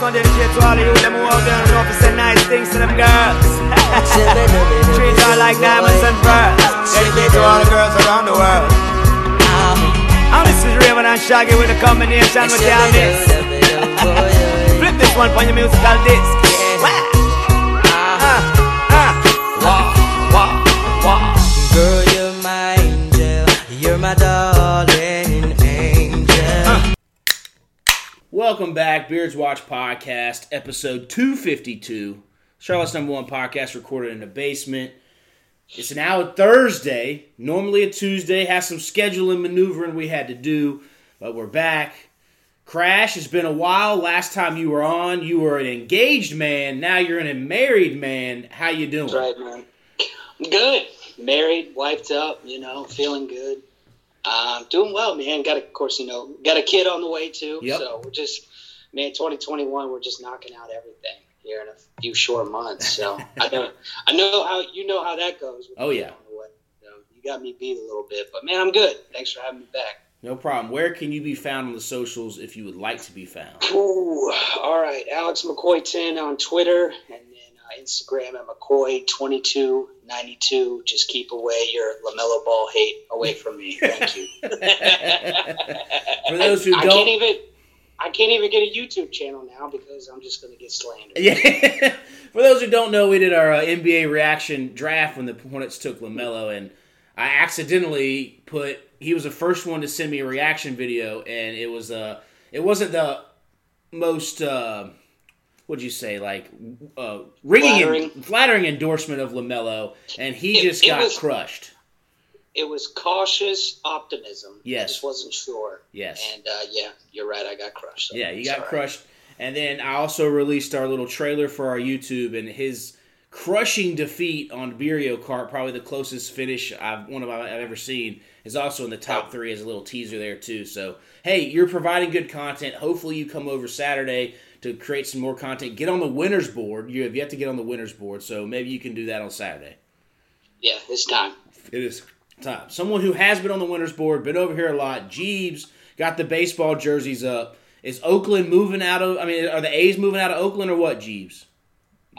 one dedicated to all of you them who out there and know to say nice things to them girls. Treat her like diamonds and pearls. Dedicated to all the girls around the world. And this is Rayvon and Shaggy with a combination with y'all. Oh, oh, oh, Flip this one for your musical disc. Welcome back, Beards Watch Podcast, episode 252. Charlotte's number one podcast recorded in the basement. It's now a Thursday. Normally a Tuesday. Has some scheduling maneuvering we had to do, but we're back. Crash, it's been a while. Last time you were on, you were an engaged man. Now you're an a married man. How you doing? That's right, man. Good. Married, wiped up, you know, feeling good. Um, doing well, man. Got, a, of course, you know, got a kid on the way too. Yep. So we're just, man, 2021, we're just knocking out everything here in a few short months. So I know, I know how you know how that goes. Oh, yeah. kid on the way. So you got me beat a little bit, but man, I'm good. Thanks for having me back. No problem. Where can you be found on the socials if you would like to be found? Ooh, all right, Alex McCoy 10 on Twitter, and Instagram at McCoy 2292. Just keep away your LaMelo Ball hate away from me. Thank you. For those who I don't, can't even. I can't even get a YouTube channel now because I'm just going to get slandered. Yeah. For those who don't know, we did our uh, NBA reaction draft when the Hornets took LaMelo, and I accidentally put he was the first one to send me a reaction video, and it was uh it wasn't the most uh what'd you say like uh ringing Flattering. flattering endorsement of LaMelo, and he It- just got was- crushed. It was cautious optimism. Yes. I just wasn't sure. Yes. And uh, yeah, you're right. I got crushed. Yeah, you got crushed. And then I also released our little trailer for our YouTube and his crushing defeat on Beerio Kart, probably the closest finish I've one of I've ever seen, is also in the top three as a little teaser there too. So hey, you're providing good content. Hopefully you come over Saturday to create some more content. Get on the winners board. You have yet to get on the winners board, so maybe you can do that on Saturday. Yeah, it's time. It is time. Someone who has been on the winners board, been over here a lot. Jeebs got the baseball jerseys up. Is Oakland moving out of? I mean, are the A's moving out of Oakland or what? Jeebs.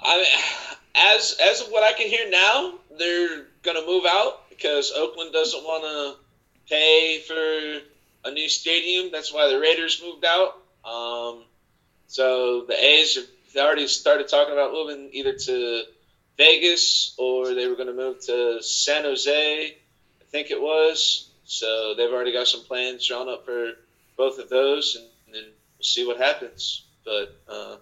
I mean, as as of what I can hear now, they're gonna move out because Oakland doesn't want to pay for a new stadium. That's why the Raiders moved out. Um, so the A's have already started talking about moving either to Vegas or they were going to move to San Jose, I think it was. So they've already got some plans drawn up for both of those, and, and then we'll see what happens. But uh,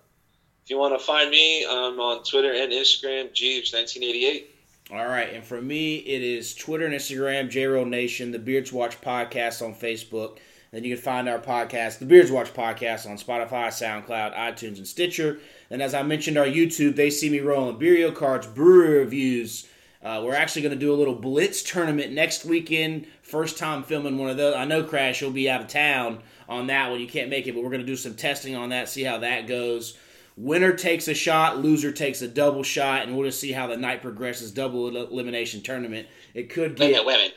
if you want to find me, I'm on Twitter and Instagram, Jeebs1988. All right, and for me, it is Twitter and Instagram, JRoll Nation, the Beards Watch podcast on Facebook. Then you can find our podcast, the Beards Watch podcast, on Spotify, SoundCloud, iTunes, and Stitcher. And as I mentioned, our YouTube, they see me rolling Beerio cards, brewery reviews. Uh, we're actually going to do a little blitz tournament next weekend. First time filming one of those. I know Crash, you'll be out of town on that one. You can't make it, but we're going to do some testing on that, see how that goes. Winner takes a shot, loser takes a double shot, and we'll just see how the night progresses. Double el- elimination tournament. It could Wait a minute, wait a minute.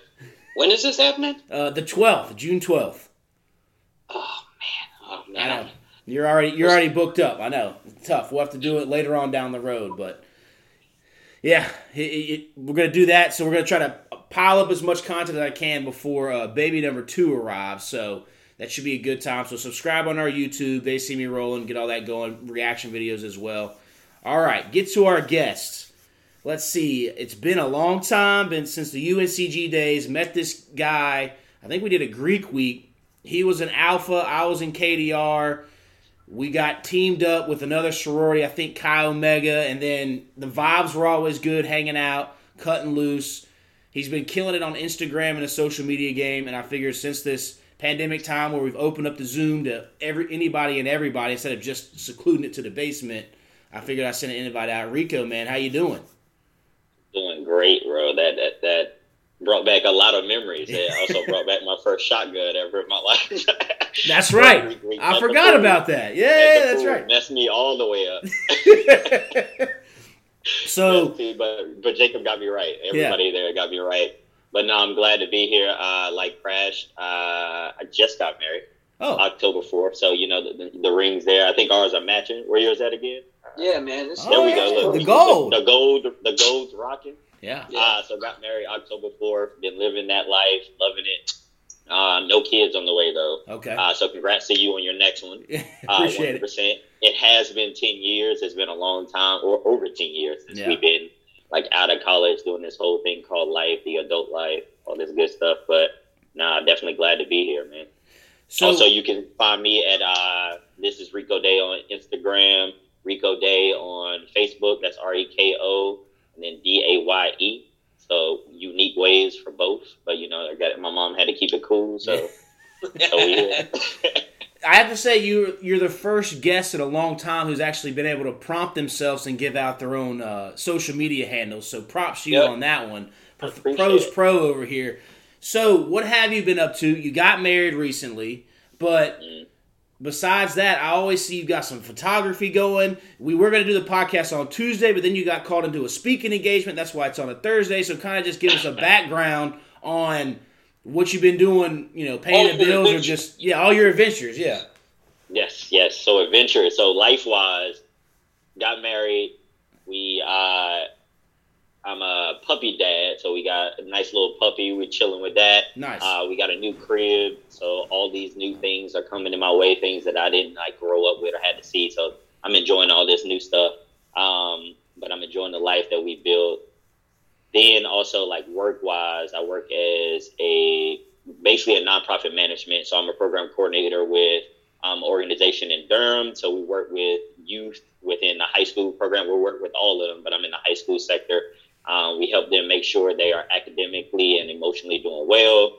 When is this happening? uh, the twelfth, June twelfth. Oh man, oh I man. know you're already you're already booked up. I know it's tough. We'll have to do it later on down the road, but yeah, it, it, we're gonna do that. So we're gonna try to pile up as much content as I can before uh, baby number two arrives. So that should be a good time. So subscribe on our YouTube. They see me rolling. Get all that going. Reaction videos as well. All right, get to our guests. Let's see. It's been a long time, been since the UNCG days. Met this guy. I think we did a Greek week. He was in Alpha. I was in KDR. We got teamed up with another sorority, I think Chi Omega, and then the vibes were always good, hanging out, cutting loose. He's been killing it on Instagram and the social media game, and I figure since this pandemic time where we've opened up the Zoom to every anybody and everybody instead of just secluding it to the basement, I figured I'd send an invite out. Reko, man, how you doing? Doing great, bro. That that that brought back a lot of memories. It also brought back my first shotgun ever in my life. That's right. Greek week I forgot about that. Yeah, that's pool. right. Messed me all the way up. so but but Jacob got me right. Everybody there got me right. But no, I'm glad to be here. Uh, like Crash, uh, I just got married. Oh, October fourth. So you know the, the, the rings there. I think ours are matching. Where yours at again? Yeah, man. This Oh, there we yeah. go. Look, The gold. The, gold. The gold's rocking. Yeah. Uh, so got married October fourth. Been living that life, loving it. Uh, no kids on the way though. Okay. Uh, so congrats to you on your next one. Uh, Appreciate it. 100%. It has been 10 years. It's been a long time, or over 10 years since Yeah. we've been like out of college doing this whole thing called life, the adult life, all this good stuff. But nah, definitely glad to be here, man. So, also, you can find me at uh, this is Reko Daye on Instagram, Reko Daye on Facebook. That's R E K O and then D A Y E. So unique ways for both, but you know, I got my mom had to keep it cool, so so here. I have to say you you're the first guest in a long time who's actually been able to prompt themselves and give out their own uh, social media handles. So props to you Yep. on that one. Pro- Pros it. pro over here. So what have you been up to? You got married recently, but Mm. Besides that, I always see you've got some photography going. We were going to do the podcast on Tuesday, but then you got called into a speaking engagement. That's why it's on a Thursday. So kind of just give us a background on what you've been doing. You know, paying All the bills or just yeah, all your adventures. Yeah. Yes, yes. So adventure. So life wise, got married. We uh I'm a puppy dad, so we got a nice little puppy. We're chilling with that. Nice. Uh, we got a new crib, so all these new things are coming in my way. Things that I didn't like grow up with or had to see. So I'm enjoying all this new stuff. Um, but I'm enjoying the life that we built. Then also like work wise, I work as a basically a nonprofit management. So I'm a program coordinator with um, organization in Durham. So we work with youth within the high school program. We work with all of them, but I'm in the high school sector. Um, we help them make sure they are academically and emotionally doing well.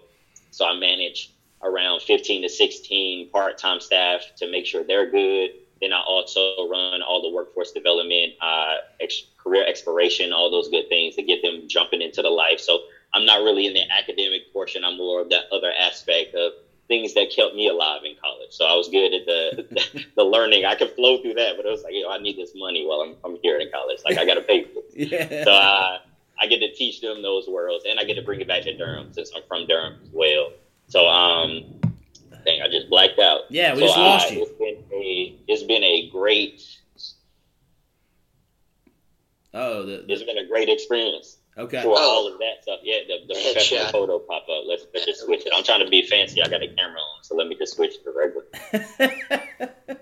So I manage around 15 to 16 part-time staff to make sure they're good. Then I also run all the workforce development, uh, ex- career exploration, all those good things to get them jumping into the life. So I'm not really in the academic portion. I'm more of that other aspect of things that kept me alive in college. So I was good at the the learning. I could flow through that, but it was like, you know, I need this money while I'm, I'm here in college. Like I got to pay for it. Yeah. So uh, I get to teach them those worlds, and I get to bring it back to Durham since I'm from Durham as well. So um, dang, I just blacked out. Yeah, we So, just lost you. It's been a it's been a great Oh, the, it's been a great experience okay. for Oh. all of that stuff. Yeah, the, the professional Headshot. photo pop up. Let's, let's just switch it. I'm trying to be fancy. I got a camera on, so let me just switch to regular.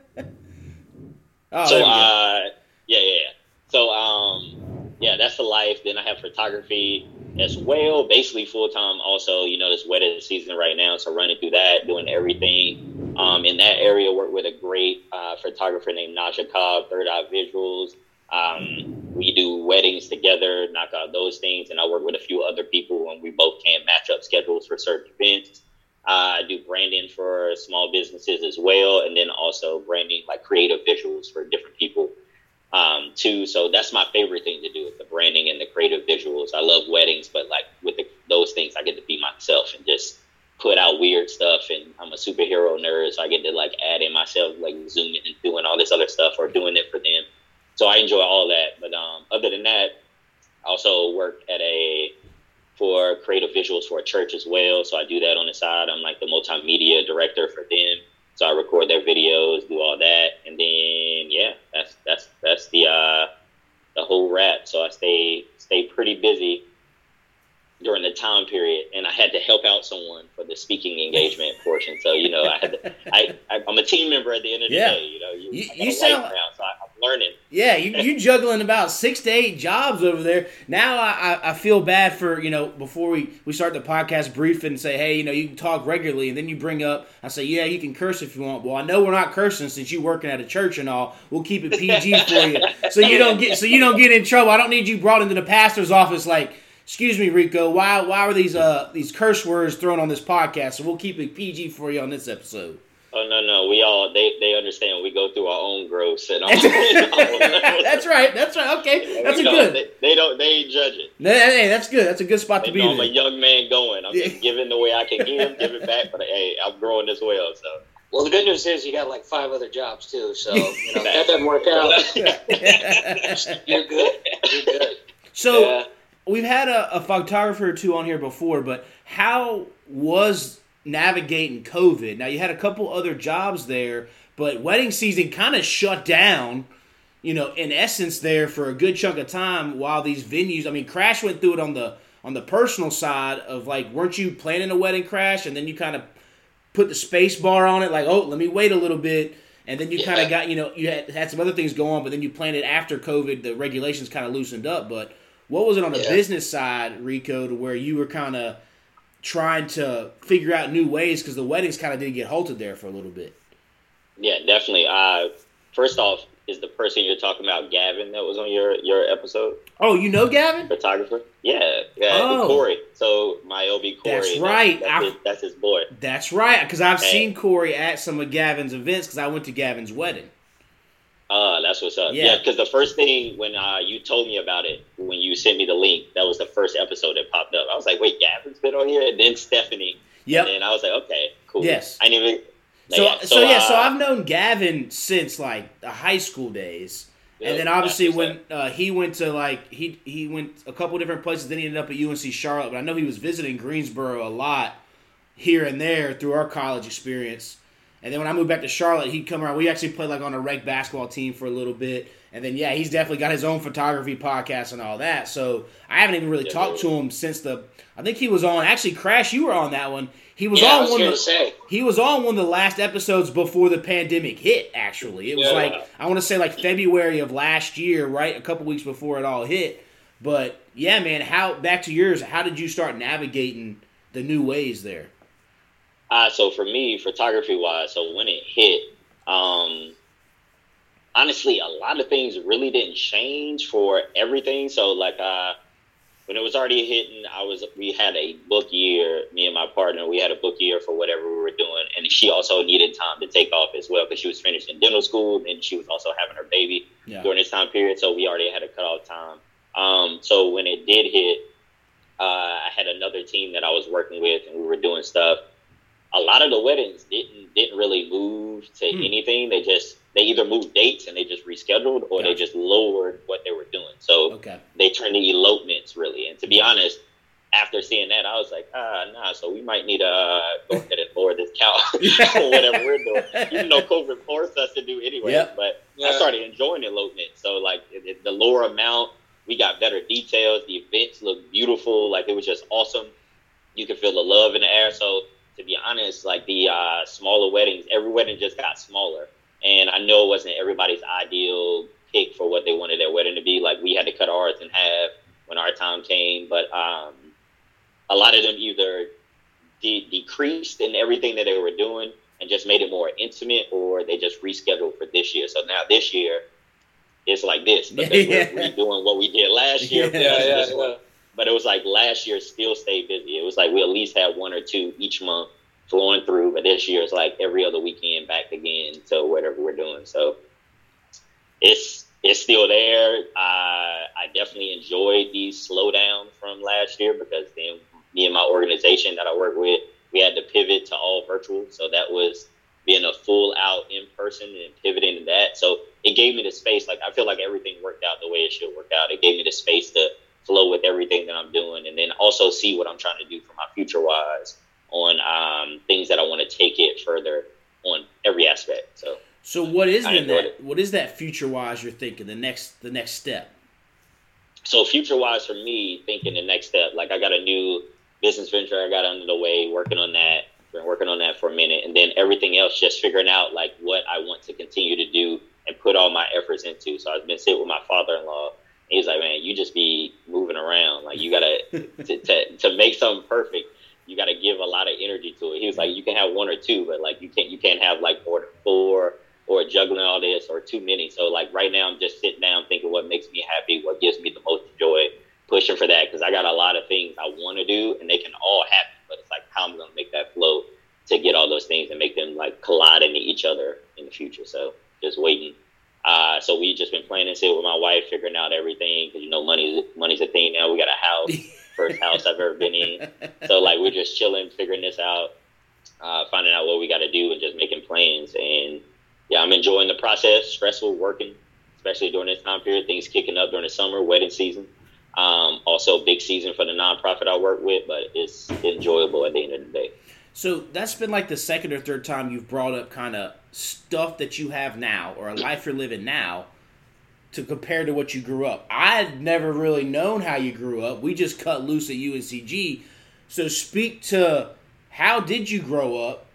oh, so there we go. uh yeah yeah yeah so um yeah that's the life then i have photography as well basically full-time also you know this wedding season right now so running through that doing everything um in that area work with a great uh, photographer named naja cobb third eye visuals um we do weddings together knock out those things and i work with a few other people and we both can match up schedules for certain events uh, I do branding for small businesses as well, and then also branding like creative visuals for different people um, too. So that's my favorite thing to do with the branding and the creative visuals. I love weddings, but like with the, those things, I get to be myself and just put out weird stuff. And I'm a superhero nerd, so I get to like add in myself, like zooming and doing all this other stuff or doing it for them. So I enjoy all that. But um, other than that, I also work at a for creative visuals for a church as well. So I do that on the side. I'm like the multimedia director for them. So I record their videos, do all that, and then yeah, that's that's that's the uh, the whole wrap. So I stay stay pretty busy during the time period, and I had to help out someone for the speaking engagement portion. So you know, I had to, I, I I'm a team member at the end of the Yeah. day. You know, you, You- you sound- now, so I, I'm learning. Yeah, you you juggling about six to eight jobs over there. Now I, I, I feel bad for you know before we, we start the podcast brief and say hey you know you can talk regularly and then you bring up I say yeah you can curse if you want. Well I know we're not cursing since you working at a church and all. We'll keep it PG for you so you don't get so you don't get in trouble. I don't need you brought into the pastor's office like excuse me Reko why why were these uh these curse words thrown on this podcast? So we'll keep it PG for you on this episode. Oh no, no, we all they they understand. We go through our own growth and all. that's right. That's right. Okay, that's a know, good. They, they don't. They ain't judge it. Hey, that's good. That's a good spot They to be know I'm a young man going. I'm just giving the way I can give, give it back. But hey, I'm growing as well. So Well, the good news is you got like five other jobs too, so you know that doesn't work out. You're good. You're good. so yeah. We've had a, a photographer or two on here before, but how was navigating COVID. Now you had a couple other jobs there, but wedding season kind of shut down. You know, in essence, there for a good chunk of time while these venues. I mean, Crash went through it on the on the personal side of like, weren't you planning a wedding crash, and then you kind of put the space bar on it, like, oh, let me wait a little bit. And then you kind of got, you know, you had, had some other things go on, but then you planned it after COVID. The regulations kind of loosened up. But what was it on the Yeah. business side, Reko, to where you were kind of trying to figure out new ways because the weddings kind of did get halted there for a little bit. Yeah, definitely. Uh, first off, is the person you're talking about Gavin that was on your your episode? Oh, you know Gavin? Photographer? Yeah, yeah, Oh. Corey. So my OB Corey. That's right. That's, I- his, that's his boy. That's right, because I've Hey. seen Corey at some of Gavin's events because I went to Gavin's wedding. Uh, that's what's up. Yeah. Yeah, because the first thing when uh, you told me about it, when you sent me the link, that was the first episode that popped up. I was like, wait, Gavin's been on here, and then Stephanie. Yeah. And I was like, okay, cool. Yes. I didn't even. So, yeah, so, yeah, so uh, I've known Gavin since like the high school days, Yeah, and then obviously when uh, he went to like he he went a couple different places, then he ended up at UNC Charlotte. But I know he was visiting Greensboro a lot here and there through our college experience. And then when I moved back to Charlotte, he'd come around. We actually played like on a rec basketball team for a little bit. And then yeah, he's definitely got his own photography podcast and all that. So I haven't even really Yeah, talked to him since the. I think he was on. Actually, Crash, you were on that one. He was yeah, on was one of the, say. he was on one of the last episodes before the pandemic hit. Actually, it was Yeah. like I want to say like February of last year, right? A couple weeks before it all hit. But yeah, man, how back to yours? How did you start navigating the new ways there? Uh, so for me, photography wise, so when it hit, um, honestly, a lot of things really didn't change for everything. So like, uh, when it was already hitting, I was we had a book year. Me and my partner, we had a book year for whatever we were doing, and she also needed time to take off as well because she was finishing dental school and she was also having her baby Yeah. during this time period. So we already had a cutoff time. Um, so when it did hit, uh, I had another team that I was working with, and we were doing stuff. A lot of the weddings didn't didn't really move to Hmm. anything. They just they either moved dates and they just rescheduled, or they just lowered what they were doing. So Okay. they turned to elopements really. And to be honest, after seeing that, I was like, ah, nah. So we might need to uh, go ahead and lower this count or whatever we're doing. Even though COVID forced us to do anyway. Yep. But Yeah. I started enjoying elopement. So like it, it- the lower amount, we got better details. The events looked beautiful. Like it was just awesome. You could feel the love in the air. So to be honest, like the uh, smaller weddings, every wedding just got smaller. And I know it wasn't everybody's ideal pick for what they wanted their wedding to be. Like we had to cut ours in half when our time came, but um, a lot of them either de- decreased in everything that they were doing and just made it more intimate, or they just rescheduled for this year. So now this year, it's like this because Yeah. we're redoing what we did last year. Yeah, yeah, this yeah. one. But it was like last year still stayed busy. It was like we at least had one or two each month flowing through, but this year it's like every other weekend back again to whatever we're doing. So it's it's still there. I I definitely enjoyed the slowdown from last year because then me and my organization that I work with, we had to pivot to all virtual. So that was being a full out in person and pivoting to that. So it gave me the space. Like I feel like everything worked out the way it should work out. It gave me the space to flow with everything that I'm doing, and then also see what I'm trying to do for my future wise on um, things that I want to take it further on every aspect. So So what is that? it. What is that future wise? You're thinking the next the next step. so future wise for me, thinking the next step, like I got a new business venture I got under the way, working on that. Been working on that for a minute, and then everything else, just figuring out like what I want to continue to do and put all my efforts into. So I've been sitting with my father-in-law. And he's like, "Man, you just be moving around. Like you gotta to, to to make something perfect. You gotta give a lot of energy to it." He was like, "You can have one or two, but like you can't you can't have like more than four or juggling all this or too many. So like right now, I'm just sitting down thinking what makes me happy, what gives me the most joy, pushing for that because I got a lot of things I want to do and they can all happen. But it's like how I'm gonna make that flow to get all those things and make them like collide into each other in the future. So just waiting. Uh, so we just been planning sit with my wife, figuring out everything because you know money money's a thing now. We got a house, first house I've ever been in. So like we're just chilling, figuring this out, uh, finding out what we got to do, and just making plans. And yeah, I'm enjoying the process. Stressful working, especially during this time period. Things kicking up during the summer, wedding season. Um, also, big season for the nonprofit I work with, but it's enjoyable at the end of the day. So that's been like the second or third time you've brought up kind of stuff that you have now or a life you're living now to compare to what you grew up. I'd never really known how you grew up. We just cut loose at UNCG. So speak to how did you grow up?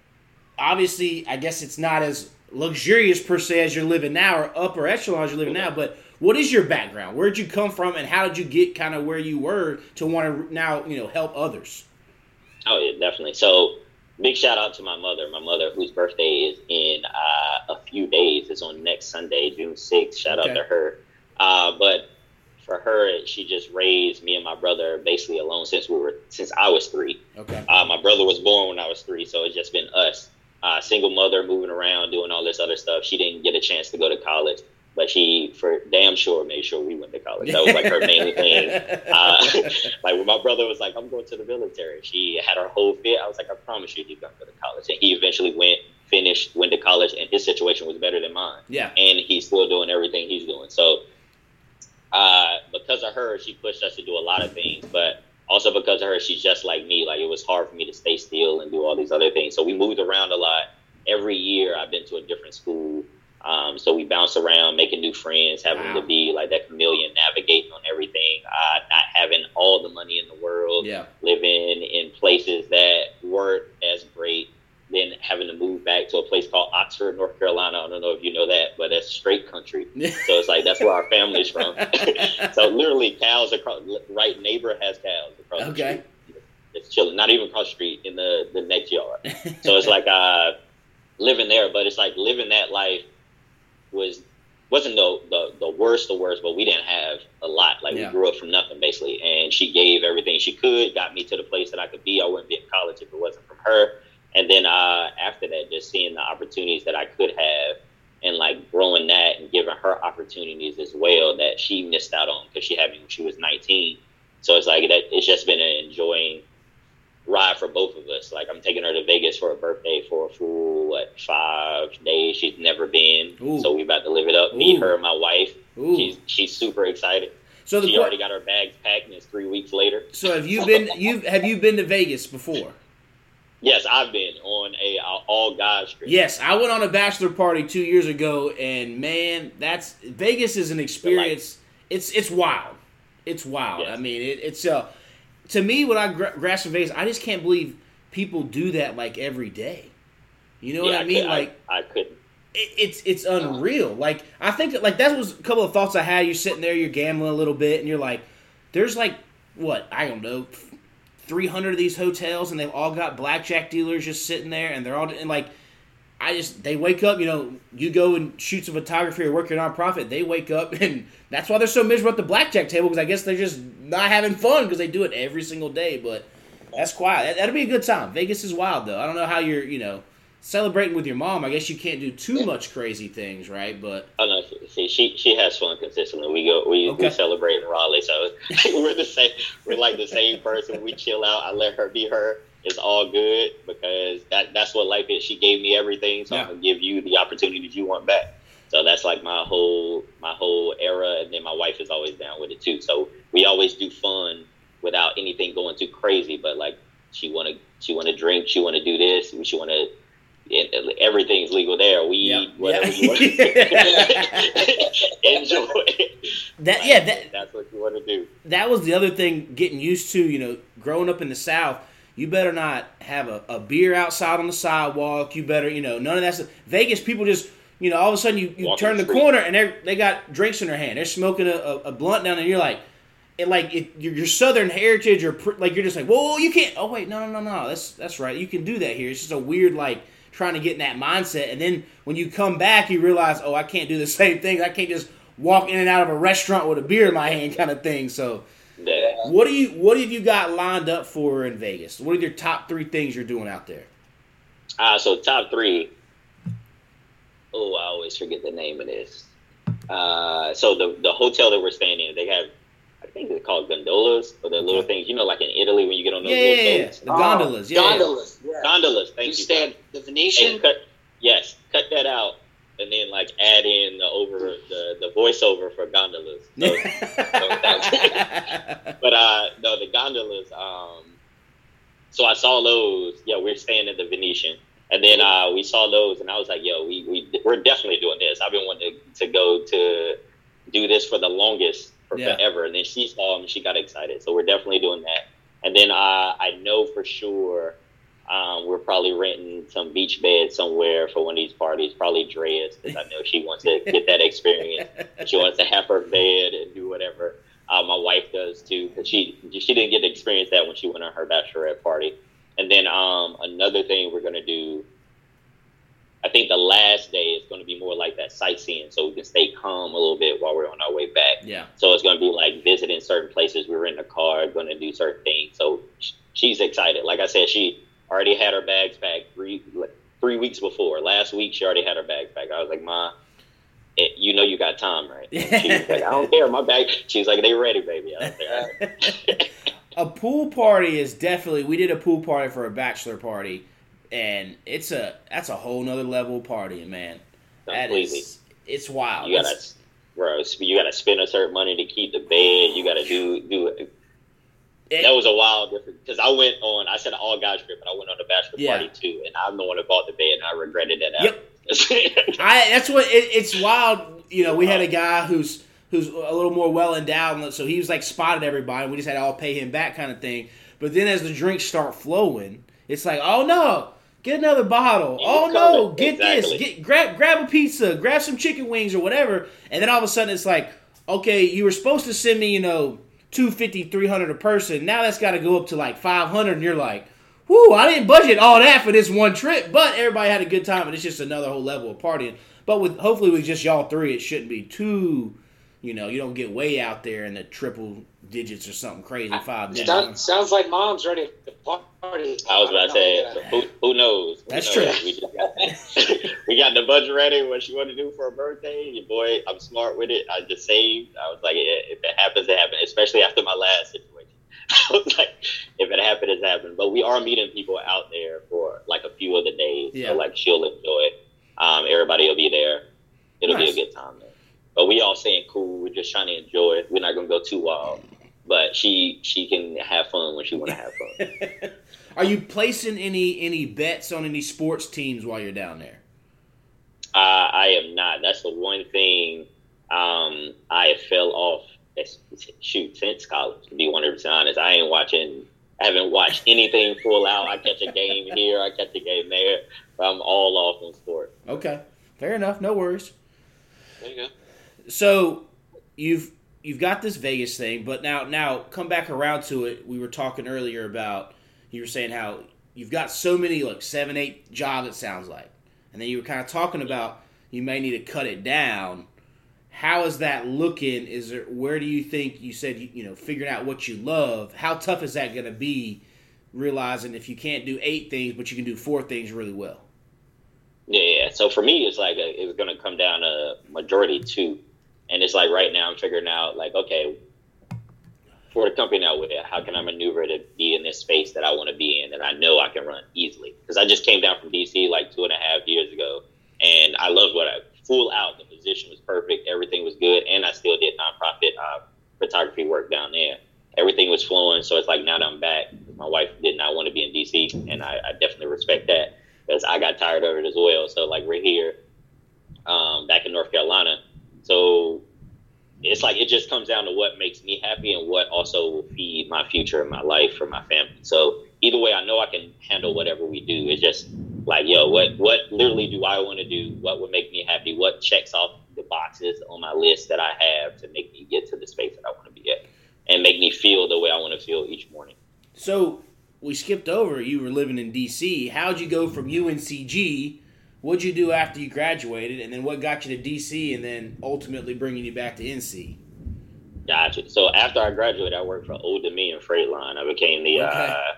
Obviously, I guess it's not as luxurious per se as you're living now or upper echelon as you're living now, but what is your background? Where'd you come from and how did you get kind of where you were to want to now, you know, help others? Oh yeah, definitely. So big shout out to my mother. My mother, whose birthday is in uh, a few days, is on next Sunday, June sixth. Shout Okay. out to her. Uh, but for her, she just raised me and my brother basically alone since we were since I was three. Okay. Uh, my brother was born when I was three, so it's just been us. Uh, single mother, moving around, doing all this other stuff. She didn't get a chance to go to college, but she, for damn sure, made sure we went to college. That was like her main thing. Uh, like when my brother was like, "I'm going to the military," she had her whole fit. I was like, "I promise you, he's going to go to college." And he eventually went, finished, went to college, and his situation was better than mine. Yeah. And he's still doing everything he's doing. So, uh, because of her, she pushed us to do a lot of things, but also because of her, she's just like me. Like it was hard for me to stay still and do all these other things. So we moved around a lot. Every year, I've been to a different school. Um, so we bounce around, making new friends, having Wow. to be like that chameleon, navigating on everything, uh, not having all the money in the world, Yeah. living in places that weren't as great, then having to move back to a place called Oxford, North Carolina. I don't know if you know that, but that's straight country. So it's like that's where our family's from. so literally, cows across right neighbor has cows across Okay. the street. It's chilling, not even across the street in the the next yard. So it's like uh, living there, but it's like living that life wasn't the, the the worst the worst, but we didn't have a lot. Like Yeah. we grew up from nothing basically, and she gave everything she could, got me to the place that I could be. I wouldn't be in college if it wasn't from her. And then uh, after that, just seeing the opportunities that I could have, and like growing that and giving her opportunities as well that she missed out on because she had me when she was 19. So it's like that. It's just been an enjoying ride for both of us. Like I'm taking her to Vegas for her birthday for a full what five days. She's never been, Ooh. so we about to live it up. Me, Ooh. her, and my wife. Ooh. She's she's super excited. So the She que- already got her bags packed, and it's three weeks later. So have you been you have you been to Vegas before? Yes, I've been on a all guys trip. Yes, I went on a bachelor party two years ago, and man, that's Vegas is an experience. It's it's wild. It's wild. Yes. I mean, it, it's uh, to me when I gra- grasp in Vegas, I just can't believe people do that like every day. You know Yeah, what I mean? could- like I, I couldn't. it, it's it's unreal. Like I think like that was a couple of thoughts I had. You're sitting there, you're gambling a little bit, and you're like, there's like what I don't know, three hundred of these hotels, and they've all got blackjack dealers just sitting there, and they're all and like. I just they wake up, you know, you go and shoot some photography or work your nonprofit. They wake up and that's why they're so miserable at the blackjack table because I guess they're just not having fun because they do it every single day. But that's quiet. That, that'll be a good time. Vegas is wild though. I don't know how you're, you know, celebrating with your mom. I guess you can't do too much crazy things, right? But Oh no, see, she she has fun consistently. We go, we, Okay. we celebrate in Raleigh, so we're the same. We're like the same person. We chill out. I let her be her. It's all good because that that's what life is. She gave me everything, so Yeah. I'm gonna give you the opportunities you want back. So that's like my whole my whole era, and then my wife is always down with it too. So we always do fun without anything going too crazy. But like she wanna she wanna drink, she wanna do this, she wanna. It- Everything's legal there. Weed, Yeah. whatever Yeah. you want. Enjoy. that yeah, that That's what you want to do. that was the other thing getting used to, you know, growing up in the South, you better not have a, a beer outside on the sidewalk. You better, you know, none of that stuff. Vegas, people just, you know, all of a sudden you, you Walk turn the the corner and they they got drinks in their hand. They're smoking a, a, a blunt down, and you're like, it like it, your, your Southern heritage or pr- like you're just like, whoa, you can't. Oh wait, no, no, no, no. That's that's right. You can do that here. It's just a weird like trying to get in that mindset, and then when you come back, you realize, oh, I can't do the same thing. I can't just walk in and out of a restaurant with a beer in my hand, kind of thing. So. Yeah. What do you What have you got lined up for in Vegas? What are your top three things you're doing out there? Uh, so top three. Oh, I always forget the name of this. Uh, so the the hotel that we're staying in, they have, I think they're called gondolas or the little Okay. things. You know, like in Italy when you get on those Yeah, little yeah, yeah. boats. The gondolas. Yeah, Gondolas. Yeah. Gondolas. Thank you. stand the Venetian. cut, yes, cut that out, and then like add in the over the the voiceover for gondolas. So, yeah. but uh, no, the gondolas. Um, so I saw those. Yeah, we are staying at the Venetian, and then uh, we saw those, and I was like, "Yo, we we we're definitely doing this." I've been wanting to, to go to do this for the longest for Yeah. forever, and then she saw them, and she got excited. So we're definitely doing that. And then uh, I know for sure um, we're probably renting some beach bed somewhere for one of these parties, probably Drai's, because I know she wants to get that experience. she wants to have her bed and do whatever. Uh, my wife does too, because she she didn't get to experience that when she went on her bachelorette party. And then um, another thing we're gonna do. I think the last day is going to be more like that sightseeing, so we can stay calm a little bit while we're on our way back. Yeah. So it's going to be like visiting certain places. We were in the car, going to do certain things. So she's excited. Like I said, she already had her bags packed three like, three weeks before. Last week, she already had her bags packed. I was like, Ma, it, you know you got time, right? And She was like, I don't care. My bag. She was like, they ready, baby. I was like, right. a pool party is definitely we did a pool party for a bachelor party and it's a that's a whole nother level of partying man that Completely. is it's wild You gotta, It's- bro. You gotta spend a certain money to keep the bed. You gotta do do. it- that was a wild difference because I went on. I said an all guys trip, but I went on a bachelor Yeah. party too, and I'm the one that bought the bed, and I regretted that. Yep. Yep. I that's what it, it's wild. You know, we had a guy who's who's a little more well endowed, so he was like spotted everybody. We just had to all pay him back, kind of thing. But then as the drinks start flowing, it's like, oh no, get another bottle. You Oh no, get this. Get grab grab a pizza, grab some chicken wings or whatever. And then all of a sudden it's like, okay, you were supposed to send me, you know, 250, 300 a person. Now that's got to go up to like 500 and you're like, Whoo, I didn't budget all that for this one trip, but everybody had a good time, and it's just another whole level of partying. But with hopefully with just y'all three, it shouldn't be too, you know, you don't get way out there in the triple digits or something crazy. Five digits. Sounds, sounds like mom's ready to party. I was about to say, don't who, who knows? Who That's knows? true. We, got, we got the budget ready. What she want to do for her birthday? Your boy, I'm smart with it. I just saved. I was like, if it happens, it happens. Especially after my last situation. I was like, if it happened, it's happened. But we are meeting people out there for like a few of the days. Yeah. So like she'll enjoy it. Um, everybody will be there. It'll Nice. be a good time. Man. But we all saying cool. We're just trying to enjoy it. We're not gonna go too wild. But she she can have fun when she want to have fun. Are you placing any any bets on any sports teams while you're down there? Uh, I am not. That's the one thing um, I fell off. It's, shoot, since college, to be one hundred percent honest, I ain't watching. I haven't watched anything full out. I catch a game here, I catch a game there. But I'm all off on sport. Okay, fair enough. No worries. There you go. So you've you've got this Vegas thing, but now now come back around to it. We were talking earlier about you were saying how you've got so many like seven eight jobs. It sounds like, and then you were kind of talking about you may need to cut it down. How is that looking? Is there where do you think you said you, you know figuring out what you love? How tough is that going to be? Realizing if you can't do eight things, but you can do four things really well. Yeah. So for me, it's like a, it's going to come down to majority two, and it's like right now I'm figuring out like okay, for the company now with it, how can I maneuver to be in this space that I want to be in that I know I can run easily? Because I just came down from DC like two and a half years ago, and I loved what I full out. The position was perfect, everything was good, and I still did nonprofit uh, photography work down there. Everything was flowing, so it's like now that I'm back, my wife did not want to be in DC, and I, I definitely respect that because I got tired of it as well. So like we're here, um, back in North Carolina, so it's like it just comes down to what makes me happy and what also will feed my future and my life for my family. So either way, I know I can handle whatever we do. It's just like yo, what what literally do I want to do? What would make me happy? What checks off the boxes on my list that I have to make me get to the space that I want to be at and make me feel the way I want to feel each morning. So we skipped over. You were living in D.C. How'd you go from UNCG? What'd you do after you graduated, and then what got you to D.C. and then ultimately bringing you back to NC? Gotcha. So after I graduated, I worked for Old Dominion Freight Line. I became the Okay. uh,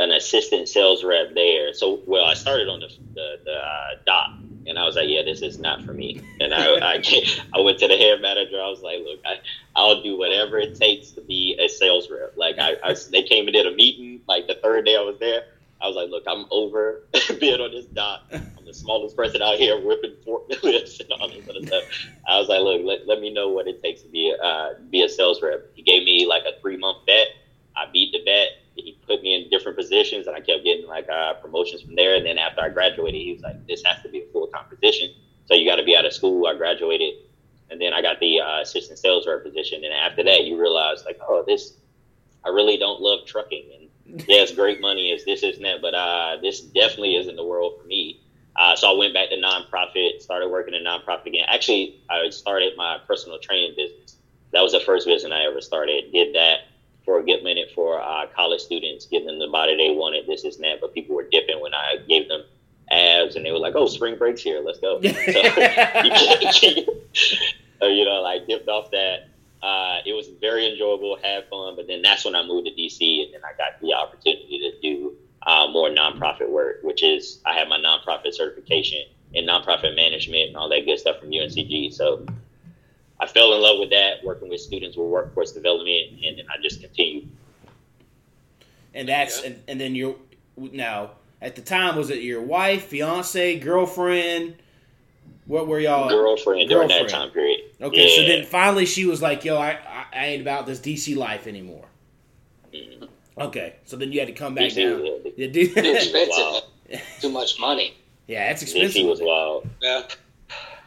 an assistant sales rep there. So well, I started on the the, the uh, dock, and I was like, yeah, this is not for me. And I I, I went to the head manager. I was like, look, I I'll do whatever it takes to be a sales rep. Like I, I they came and did a meeting. Like the third day I was there. I was like, look, I'm over being on this dot. I'm the smallest person out here whipping forklifts and all this other stuff. I was like, look, let, let me know what it takes to be a, uh, be a sales rep. He gave me like a three month bet. I beat the bet. He put me in different positions, and I kept getting like uh, promotions from there. And then after I graduated, he was like, "This has to be a full time position, so you got to be out of school." I graduated, and then I got the uh, assistant sales rep position. And after that, you realize like, oh, this I really don't love trucking, and yes, great money is this, isn't that, but uh, this definitely isn't the world for me. Uh, so I went back to nonprofit, started working in nonprofit again. Actually, I started my personal training business. That was the first business I ever started. Did that for a good minute for uh, college students, giving them the body they wanted, this, and that. But people were dipping when I gave them abs, and they were like, "Oh, spring break's here, let's go." so, you know, like dipped off that. Uh, it was very enjoyable, had fun, but then that's when I moved to DC, and then I got the opportunity to do uh, more nonprofit work, which is I have my nonprofit certification in nonprofit management and all that good stuff from UNCG. So I fell in love with that, working with students with workforce development, and then I just continued. And that's yeah. and, and then you now at the time was it your wife, fiance, girlfriend? What were y'all? Girlfriend, girlfriend. during that time period. Okay, yeah. so then finally she was like, "Yo, I, I ain't about this DC life anymore." Mm-hmm. Okay, so then you had to come back DC, down. Yeah, Too expensive. Too much money. Yeah, that's expensive. DC was wild. Yeah.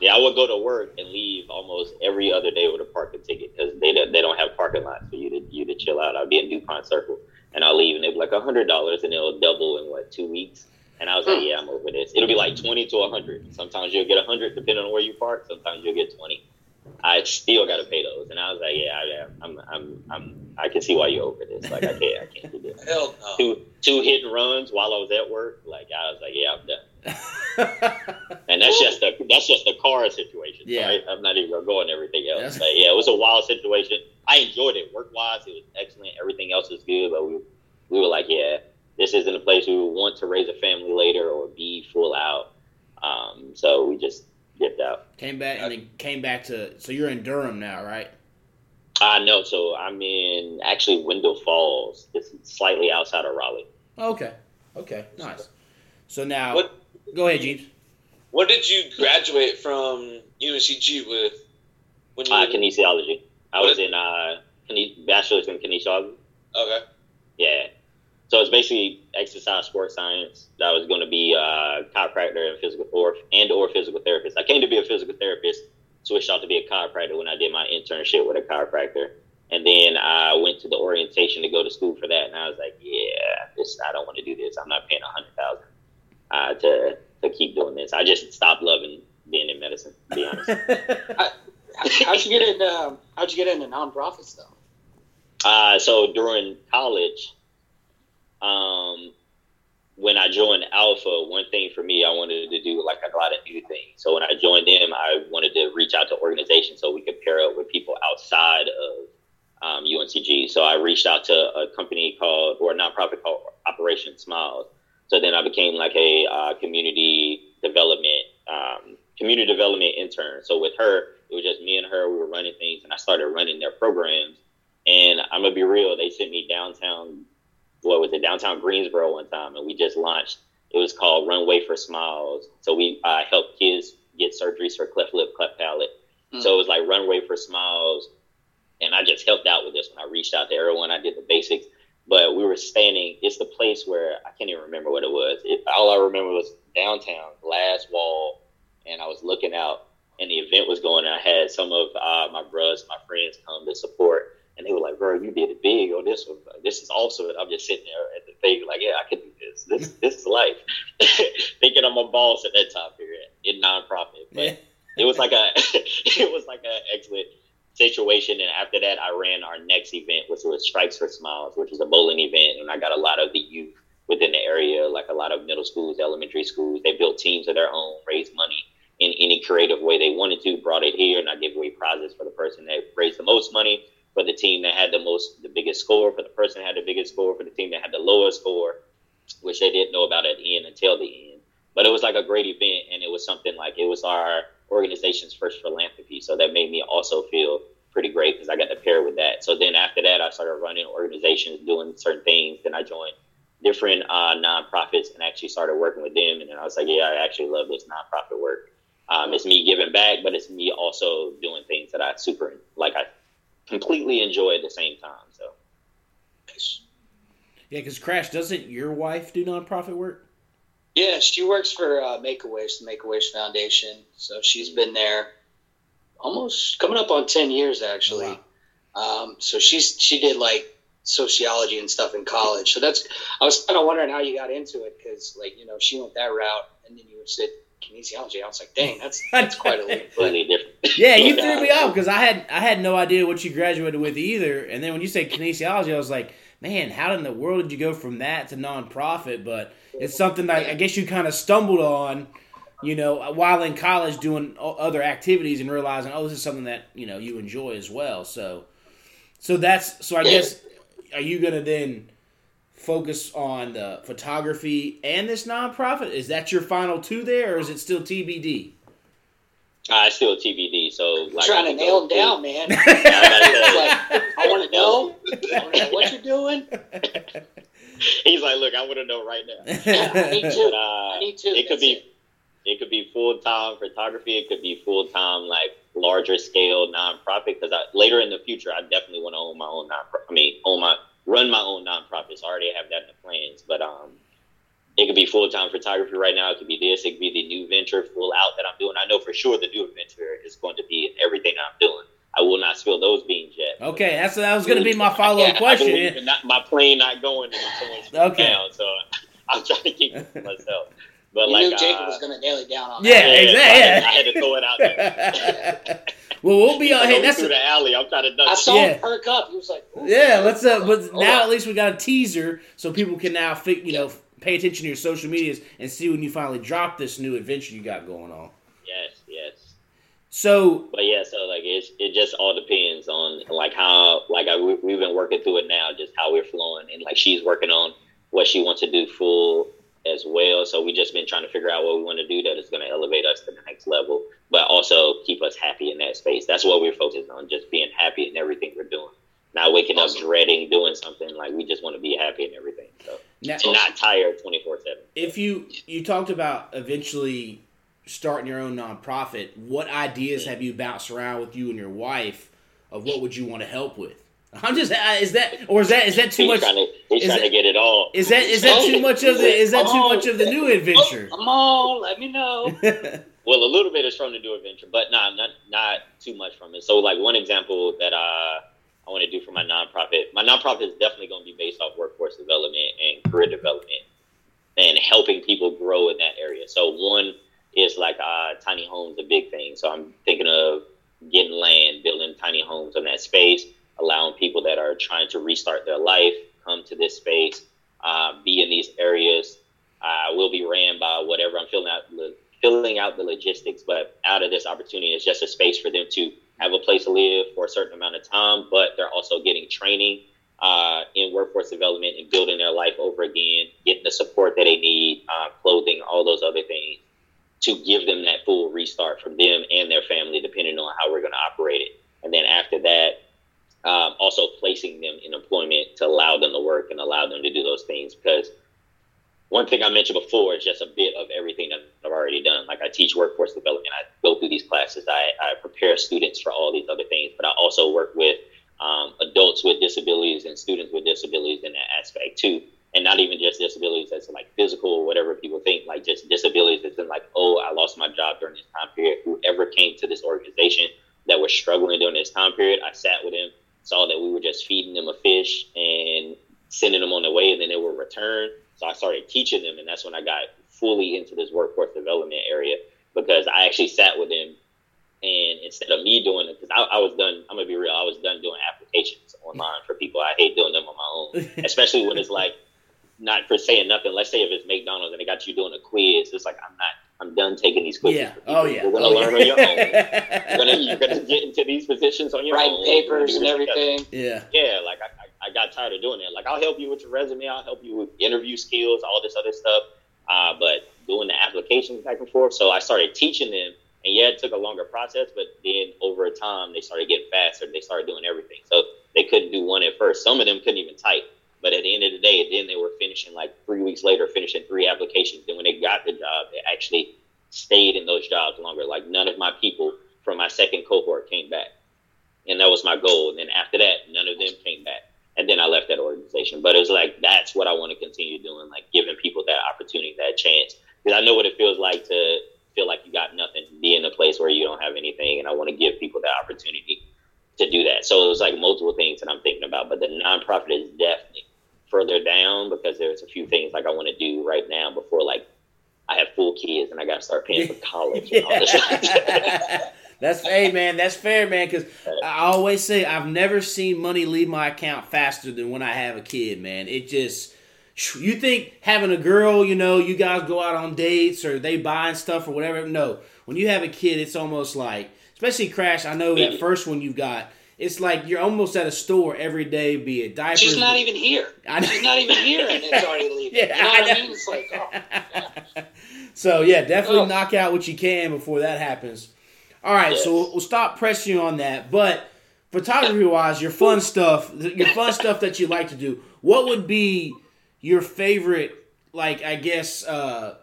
Yeah, I would go to work and leave almost every other day with a parking ticket because they don't, they don't have parking lots for you to you to chill out. I'll be in DuPont Circle and I'll leave and it'll be like a hundred dollars and it'll double in what two weeks. And I was like, hmm. yeah, I'm over this. It'll be like twenty to a hundred. Sometimes you'll get a hundred depending on where you park. Sometimes you'll get twenty. I still got to pay those. And I was like, yeah, I, I'm, I'm, I'm, I can see why you're over this. Like, I can't, I can't do this. Hell no. Two, two hit and runs while I was at work. Like, I was like, yeah, I'm done. and that's just a, that's just a car situation. Yeah. Right? I'm not even gonna go on everything else. But yeah, it was a wild situation. I enjoyed it work wise. It was excellent. Everything else was good. But we, we were like, yeah, this isn't a place we want to raise a family later or be full out. Um, so we just dipped out. Came back and then came back to. So you're in Durham now, right? Uh no. So I'm in actually Wendell Falls. It's slightly outside of Raleigh. Okay. Okay. Nice. So now, what? Go ahead, Jeebs. What did you graduate from UNCG with? When you uh, kinesiology. I was in uh, bachelor's in kinesiology. Okay. Yeah. So it's basically exercise sports science. That was going to be uh, chiropractor and physical or and or physical therapist. I came to be a physical therapist, switched out to be a chiropractor when I did my internship with a chiropractor, and then I went to the orientation to go to school for that. And I was like, yeah, this I don't want to do this. I'm not paying a hundred thousand uh, to to keep doing this. I just stopped loving being in medicine. To be honest. how'd you get into um, How'd you get into nonprofits though? Uh, so during college, um, when I joined Alpha, one thing for me, I wanted to do like a lot of new things. So when I joined them, I wanted to reach out to organizations so we could pair up with people outside of um, UNCG. So I reached out to a company called, or a nonprofit called Operation Smiles. So then I became like a uh, community development, um, community development intern. So with her, it was just me and her. We were running things, and I started running their programs. And I'm gonna be real, they sent me downtown what was it downtown Greensboro one time, and we just launched. It was called Runway for Smiles. So we uh, helped kids get surgeries for cleft lip, cleft palate. Mm. So it was like Runway for Smiles, and I just helped out with this when I reached out to everyone. I did the basics, but we were standing. It's the place where I can't even remember what it was. It, all I remember was downtown, glass wall, and I was looking out, and the event was going. And I had some of uh, my brothers, my friends, come to support and they were like, "Bro, you did it big on this one. This is also And I'm just sitting there at the thing, like, "Yeah, I can do this. This this is life." Thinking I'm a boss at that time period in nonprofit, but yeah. it was like a it was like an excellent situation. And after that, I ran our next event, which was Strikes for Smiles, which is a bowling event, and I got a lot of the youth within the area, like a lot of middle schools, elementary schools. They built teams of their own, raised money in any creative way they wanted to, brought it here, and I gave away prizes for the person that raised the most money for the team that had the most, the biggest score, for the person that had the biggest score, for the team that had the lowest score, which they didn't know about at the end until the end. But it was like a great event, and it was something like it was our organization's first philanthropy. So that made me also feel pretty great because I got to pair with that. So then after that, I started running organizations, doing certain things. Then I joined different uh, nonprofits and actually started working with them. And then I was like, yeah, I actually love this nonprofit work. Um, it's me giving back, but it's me also doing things that I super like. I completely enjoy at the same time. So. Yeah, because Crash, doesn't your wife do nonprofit work? Yeah, she works for uh, Make a Wish, the Make a Wish Foundation. So she's been there almost coming up on ten years actually. Wow. Um, so she's she did like sociology and stuff in college. So that's I was kind of wondering how you got into it because like you know she went that route and then you said kinesiology. I was like, dang, that's that's quite a leap. But Completely different. Yeah, you threw uh, me off because I had I had no idea what you graduated with either. And then when you said kinesiology, I was like, man, how in the world did you go from that to nonprofit? But it's something that I guess you kind of stumbled on, you know, while in college doing other activities and realizing, oh, this is something that you know you enjoy as well. So, so that's so I guess are you gonna then focus on the photography and this nonprofit? Is that your final two there, or is it still TBD? Uh, it's still TBD. So like, trying to nail him down, man. I like, I want to know. I to know what you're doing. He's like, look, I want to know right now. Me But, too. uh, Me too. It could That's be, it. it could be full time photography. It could be full time like larger scale nonprofit. Because I, later in the future, I definitely want to own my own nonprofit. I mean, own my run my own nonprofits. I already have that in the plans. But um, it could be full time photography right now. It could be this. It could be the new venture full out that I'm doing. I know for sure the new venture is going to be everything I'm doing. I will not spill those beans yet. Okay, that's that was gonna be my follow up question. believe not, my plane not going until someone's Okay. down. So I'm trying to keep it to myself. But You like, knew Jacob uh, was going to nail it down on Yeah, that. exactly. I had to throw it out there. well, we'll be on. Like, Hey, over that's through the alley. I'm trying to I saw Yeah. him perk up. He was like, Ooh. yeah. Let's. Uh, but Oh, now wow. at least we got a teaser, so people can now, fi- you know, pay attention to your social medias and see when you finally drop this new adventure you got going on. Yes, yes. So But yeah, so like it's it just all depends on like how like I, we, we've been working through it now, just how we're flowing, and like she's working on what she wants to do full as well. So we just been trying to figure out what we want to do that is going to elevate us to the next level, but also keep us happy in that space. That's what we're focused on, just being happy in everything we're doing. Not waking Awesome. up dreading doing something like we just want to be happy in everything. So now, and not tired twenty four seven. if you you talked about eventually starting your own nonprofit, what ideas have you bounced around with you and your wife of what would you want to help with? I'm just is that or is that is that too He's much? trying to he's trying it- to get it all. Is that is that too much of the is that too much of the new adventure? Oh, come on, let me know. Well, a little bit is from the new adventure, but not not not too much from it. So, like one example that uh, I want to do for my nonprofit, my nonprofit is definitely going to be based off workforce development career development, and helping people grow in that area. So, one is like uh, tiny homes, a big thing. So, I'm thinking of getting land, building tiny homes in that space, allowing people that are trying to restart their life come to this space, uh, be in these areas. I will be ran by whatever I'm filling out the filling out the logistics, but out of this opportunity is just a space for them to have a place to live for a certain amount of time, but they're also getting training uh, in workforce development and building their life over again, getting the support that they need, uh, clothing, all those other things to give them that full restart from them and their family, depending on how we're going to operate it. And then after that, um, also placing them in employment to allow them to work and allow them to do those things because one thing I mentioned before is just a bit of everything that I've already done. Like I teach workforce development, I go through these classes, I, I prepare students for all these other things, but I also work with um, adults with disabilities and students with disabilities in that aspect too. And not even just disabilities that's like physical or whatever people think, like just disabilities that's in like, oh, I lost my job during this time period. Whoever came to this organization that was struggling during this time period, I sat with them, saw that we were just feeding them a fish and sending them on their way, and then they would return. So I started teaching them, and that's when I got fully into this workforce development area because I actually sat with them. And instead of me doing it, because I, I was done, I'm gonna be real, I was done doing applications online for people. I hate doing them on my own, especially when it's like not for saying nothing. Let's say if it's McDonald's and they got you doing a quiz, it's like I'm not, I'm done taking these quizzes. yeah. for. Oh yeah. You're gonna oh, learn yeah. on your own. You're gonna, you're gonna get into these positions on your own. Writing own. papers and You're gonna do this everything. yeah. yeah, like I, I, I got tired of doing that. Like I'll help you with your resume, I'll help you with interview skills, all this other stuff. Uh, but doing the applications back and forth, so I started teaching them, and yeah, it took a longer process, but then over time they started getting faster. They started doing everything, so they couldn't do one at first. Some of them couldn't even type. But at the end of the day, then they were finishing like three weeks later, finishing three applications. Then when they got the job, they actually stayed in those jobs longer. Like none of my people from my second cohort came back and that was my goal. And then after that, none of them came back. And then I left that organization. But it was like that's what I want to continue doing, like giving people that opportunity, that chance, because I know what it feels like to feel like you got nothing, be in a place where you don't have anything, and I want to give people that opportunity to do that. So it was like multiple things that I'm thinking about, but the nonprofit is definitely further down because there's a few things like I want to do right now before like I have full kids and I got to start paying for college. that's hey man, that's fair man. Because I always say I've never seen money leave my account faster than when I have a kid, man. It just you think having a girl, you know, you guys go out on dates or they buying stuff or whatever. No, when you have a kid, it's almost like, especially Crash. I know that first one you got it's like you're almost at a store every day, be it diapers. She's not even here. She's not even here, and it's already leaving. Yeah, you know I, I mean? It's like, oh. so yeah, definitely oh. knock out what you can before that happens. All right, yes. so we'll, we'll stop pressing you on that. But photography wise, your fun stuff, your fun stuff that you like to do. What would be your favorite? Like, I guess uh,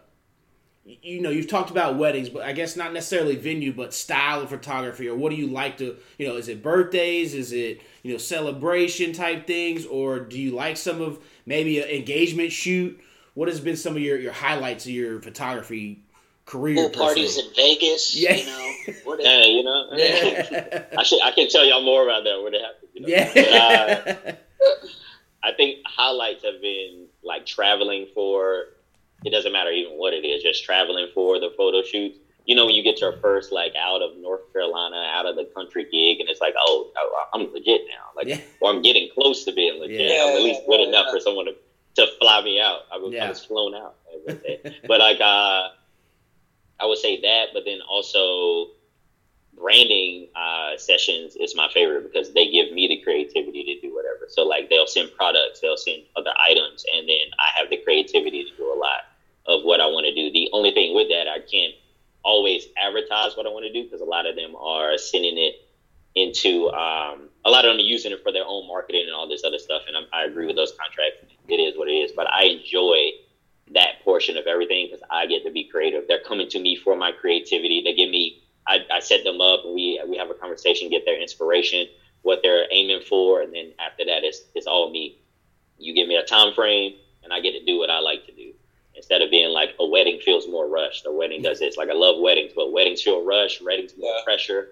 you know, you've talked about weddings, but I guess not necessarily venue, but style of photography, or what do you like to, you know, is it birthdays, is it you know celebration type things, or do you like some of maybe an engagement shoot? What has been some of your your highlights of your photography career? Pool parties in Vegas, yeah, you know, what yeah, you know, yeah. I should I can tell y'all more about that where they happen. You know? Yeah, but, uh, I think highlights have been like traveling for it doesn't matter even what it is, just traveling for the photo shoots. You know, when you get your first like out of North Carolina, out of the country gig, and it's like, oh, I'm legit now, like, yeah. or I'm getting close to being legit. Yeah, I'm at least good enough for someone to, to fly me out. I was, yeah. I was flown out, but like, uh, I would say that, but then also branding uh, sessions is my favorite because they give me the creativity to do whatever. So like they'll send products, they'll send other items, and then I have the creativity to do a lot of what I want to do. The only thing with that, I can't always advertise what I want to do because a lot of them are sending it into um, a lot of them are using it for their own marketing and all this other stuff. And I'm, I agree with those contracts. It is what it is, but I enjoy that portion of everything because I get to be creative. They're coming to me for my creativity. They give me I, I set them up we we have a conversation, get their inspiration, what they're aiming for, and then after that, it's it's all me. You give me a time frame, and I get to do what I like to do. Instead of being like a wedding feels more rushed. A wedding does this. Like I love weddings, but weddings feel rushed. Weddings more yeah. pressure.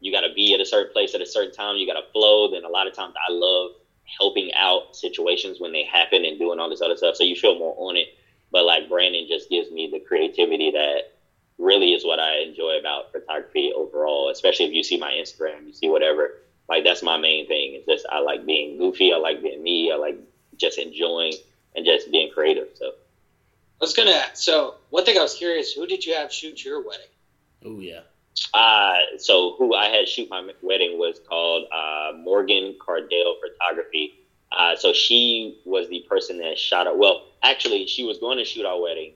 You got to be at a certain place at a certain time. You got to flow. Then a lot of times I love helping out situations when they happen and doing all this other stuff. So you feel more on it. But like branding just gives me the creativity that really is what I enjoy about photography overall. Especially if you see my Instagram, you see whatever. Like that's my main thing. It's just I like being goofy. I like being me. I like just enjoying and just being creative. So I was gonna. So one thing I was curious: who did you have shoot your wedding? Oh yeah. Uh, so who I had shoot my wedding was called uh, Morgan Cardell Photography. Uh, so she was the person that shot it. Well, actually, she was going to shoot our wedding,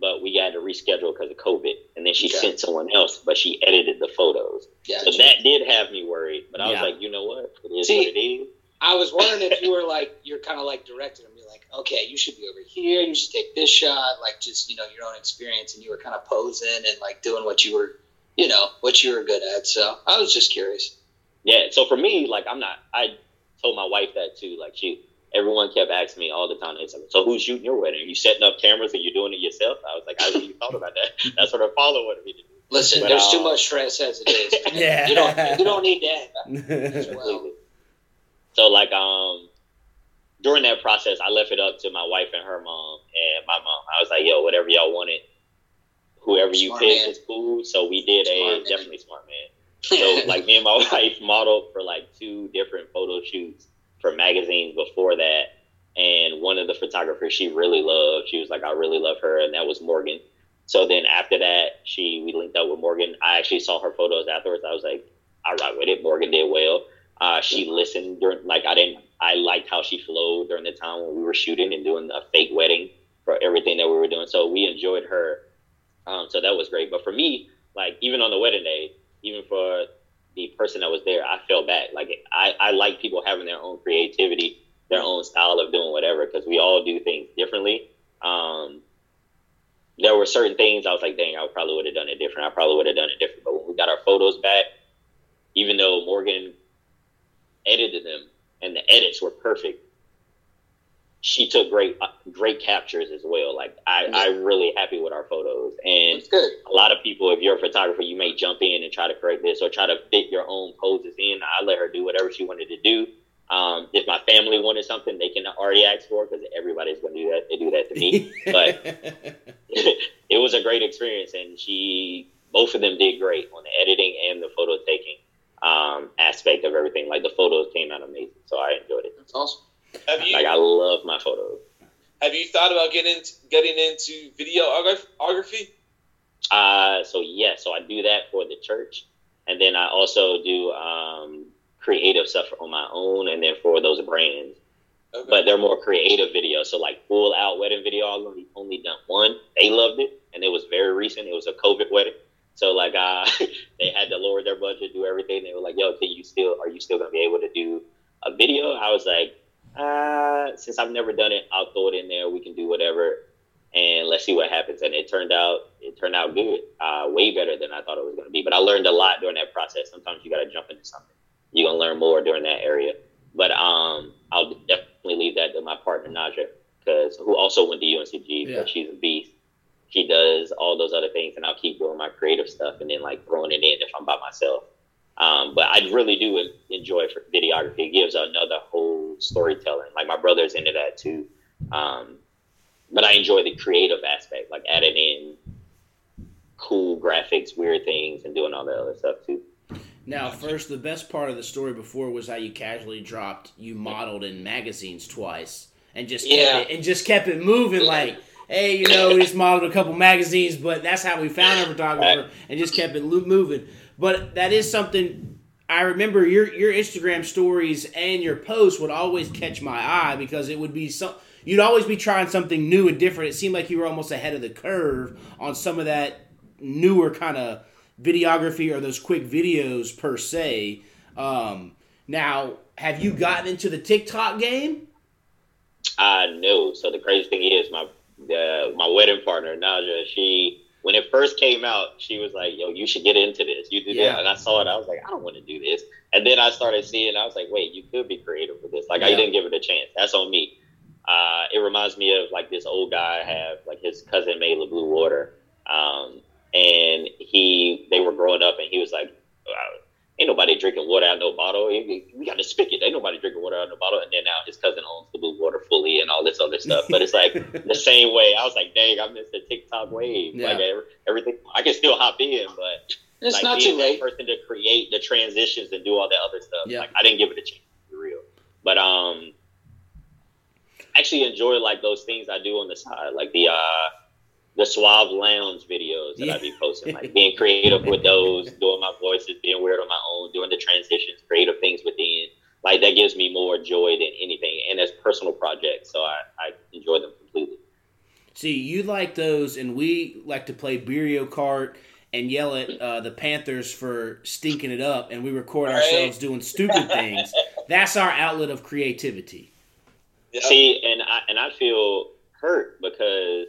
but we had to reschedule because of COVID. And then she yeah. sent someone else, but she edited the photos. Yeah, so that did have me worried. But I was like, you know what? It is See, what it is. I was wondering if you were like, you're kind of like directing them. You're like, okay, you should be over here. You should take this shot. Like just, you know, your own experience. And you were kind of posing and like doing what you were, you know, what you were good at. So I was just curious. Yeah. So for me, like, I'm not, I told my wife that too. Like, she, everyone kept asking me all the time. They said, "So who's shooting your wedding? Are you setting up cameras and you're doing it yourself?" I was like, "I haven't thought about that." That's what her father wanted me to do. Listen, but, there's too much stress as it is. yeah, you don't you don't need that. well. So like um during that process, I left it up to my wife and her mom and my mom. I was like, "Yo, whatever y'all wanted, whoever you pick is cool." So we did smart a man. definitely smart man. So like me and my wife modeled for like two different photo shoots for magazines before that. And one of the photographers she really loved, she was like, I really love her, and that was Morgan. So then after that, she we linked up with Morgan. I actually saw her photos afterwards. I was like, I rock with it. Morgan did well. Uh, she listened during like I didn't I liked how she flowed during the time when we were shooting and doing a fake wedding for everything that we were doing. So we enjoyed her. Um, so that was great. But for me, like even on the wedding day, even for the person that was there, I felt bad. Like I, I like people having their own creativity, their own style of doing whatever, because we all do things differently. Um, there were certain things I was like, dang, I probably would have done it different. I probably would have done it different. But when we got our photos back, even though Morgan edited them and the edits were perfect. She took great uh, great captures as well. Like I, Yeah. I'm really happy with our photos. And good. a lot of people, if you're a photographer, you may jump in and try to correct this or try to fit your own poses in. I let her do whatever she wanted to do. Um, if my family wanted something, they can already ask for because everybody's going to do that. They do that to me. but it was a great experience, and she, both of them did great on the editing and the photo taking um, aspect of everything. Like the photos came out amazing, so I enjoyed it. That's awesome. Have you Like I love my photos. have you thought about getting getting into videography? Uh, so yeah, so I do that for the church, and then I also do um, creative stuff on my own, and then for those brands. Okay. But they're more creative videos. So like full out wedding video, I've only only done one. They loved it, and it was very recent. It was a COVID wedding, so like uh, they had to lower their budget, do everything. They were like, "Yo, can you still? Are you still gonna be able to do a video?" I was like, uh, "Since I've never done it, I'll throw it in there. We can do whatever." and let's see what happens. And it turned out it turned out good, uh, way better than I thought it was to be. But I learned a lot during that process. Sometimes you got to jump into something. You're gonna learn more during that area. But um, I'll definitely leave that to my partner Naja, because who also went to UNCG, Yeah. but she's a beast. She does all those other things, and I'll keep doing my creative stuff, and then like throwing it in if I'm by myself. Um, but I really do enjoy videography. It gives another whole storytelling. Like my brother's into that too. Um, but I enjoy the creative aspect, like adding in cool graphics, weird things, and doing all that other stuff too. Now, first, the best part of the story before was how you casually dropped you modeled in magazines twice and just kept Yeah. it, and just kept it moving. Like, hey, you know, we just modeled a couple magazines, but that's how we found our photographer and just kept it moving. But that is something I remember your your Instagram stories and your posts would always catch my eye because it would be some. You'd always be trying something new and different. It seemed like you were almost ahead of the curve on some of that newer kind of videography or those quick videos per se. Um, now, have you gotten into the TikTok game? I know. So the crazy thing is, my uh, my wedding partner Naja, she when it first came out, she was like, "Yo, you should get into this. You do Yeah. that." And I saw it. I was like, "I don't want to do this." And then I started seeing. I was like, "Wait, you could be creative with this. Like, I didn't give it a chance. That's on me." Uh, it reminds me of like this old guy I have, like his cousin made La Blue Water, um, and he they were growing up, and he was like, uh, "Ain't nobody drinking water out of no bottle. We got to spigot. Ain't nobody drinking water out of no bottle." And then now his cousin owns the Blue Water fully and all this other stuff. But it's like the same way. I was like, "Dang, I missed the TikTok wave. Yeah. Like everything, I can still hop in, but." It's like not being too that late. person to create the transitions and do all that other stuff. Yeah. Like I didn't give it a chance to be real. But um actually enjoy like those things I do on the side, like the uh the suave lounge videos that I be posting, like being creative with those, doing my voices, being weird on my own, doing the transitions, creative things within. Like that gives me more joy than anything, and as personal projects, so I, I enjoy them completely. See, you like those, and we like to play Beerio Kart and yell at uh, the Panthers for stinking it up, and we record Right. ourselves doing stupid things. That's our outlet of creativity. Yeah. See, and I and I feel hurt because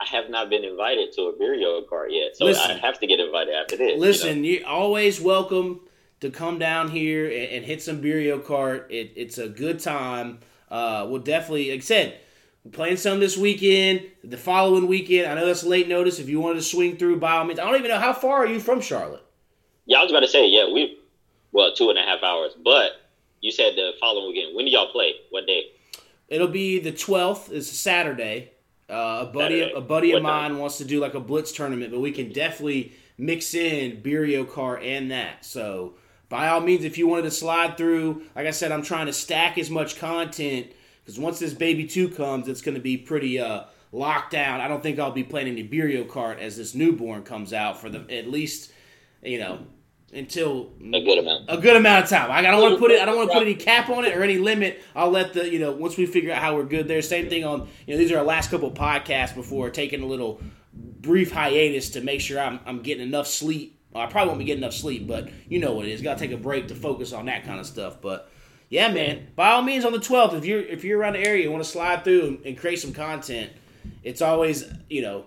I have not been invited to a Beerio Kart yet, so Listen. I have to get invited after this. you know? Listen, you're always welcome to come down here and, and hit some Beerio Kart. It, it's a good time. Uh, we'll definitely, like I said, we're playing some this weekend, the following weekend. I know that's late notice. If you wanted to swing through, by all means. I don't even know how far are you from Charlotte. Yeah, I was about to say, yeah, we well two and a half hours, but you said the following weekend. When do y'all play? What day? It'll be the twelfth. It's a Saturday. Uh, a buddy, a buddy of time? mine wants to do like a blitz tournament, but we can definitely mix in Beerio Kart and that. So by all means, if you wanted to slide through, like I said, I'm trying to stack as much content because once this baby two comes, it's going to be pretty uh, locked down. I don't think I'll be playing any Beerio Kart as this newborn comes out for the at least, you know, until A good amount. a good amount of time. I don't want to put it. I don't want to put any cap on it or any limit. I'll let the you know once we figure out how we're good there. Same thing on you know these are our last couple podcasts before taking a little brief hiatus to make sure I'm I'm getting enough sleep. I probably won't be getting enough sleep, but you know what it is. Got to take a break to focus on that kind of stuff. But yeah, man, by all means on the 12th, if you're if you're around the area and want to slide through and, and create some content, it's always you know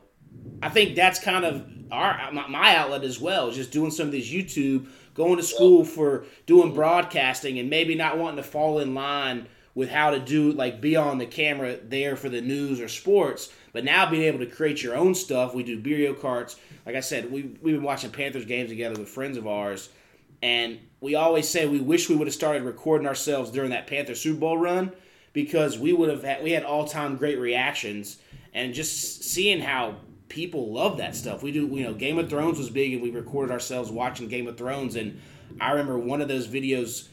I think that's kind of our my, my outlet as well, just doing some of these YouTube, going to school for doing mm-hmm. broadcasting, and maybe not wanting to fall in line with how to do like be on the camera there for the news or sports. But now being able to create your own stuff, we do Beerio Karts. Like I said, we we've been watching Panthers games together with friends of ours, and we always say we wish we would have started recording ourselves during that Panther Super Bowl run because we would have had, we had all time great reactions and just seeing how people love that stuff. We do you know Game of Thrones was big and we recorded ourselves watching Game of Thrones. And I remember one of those videos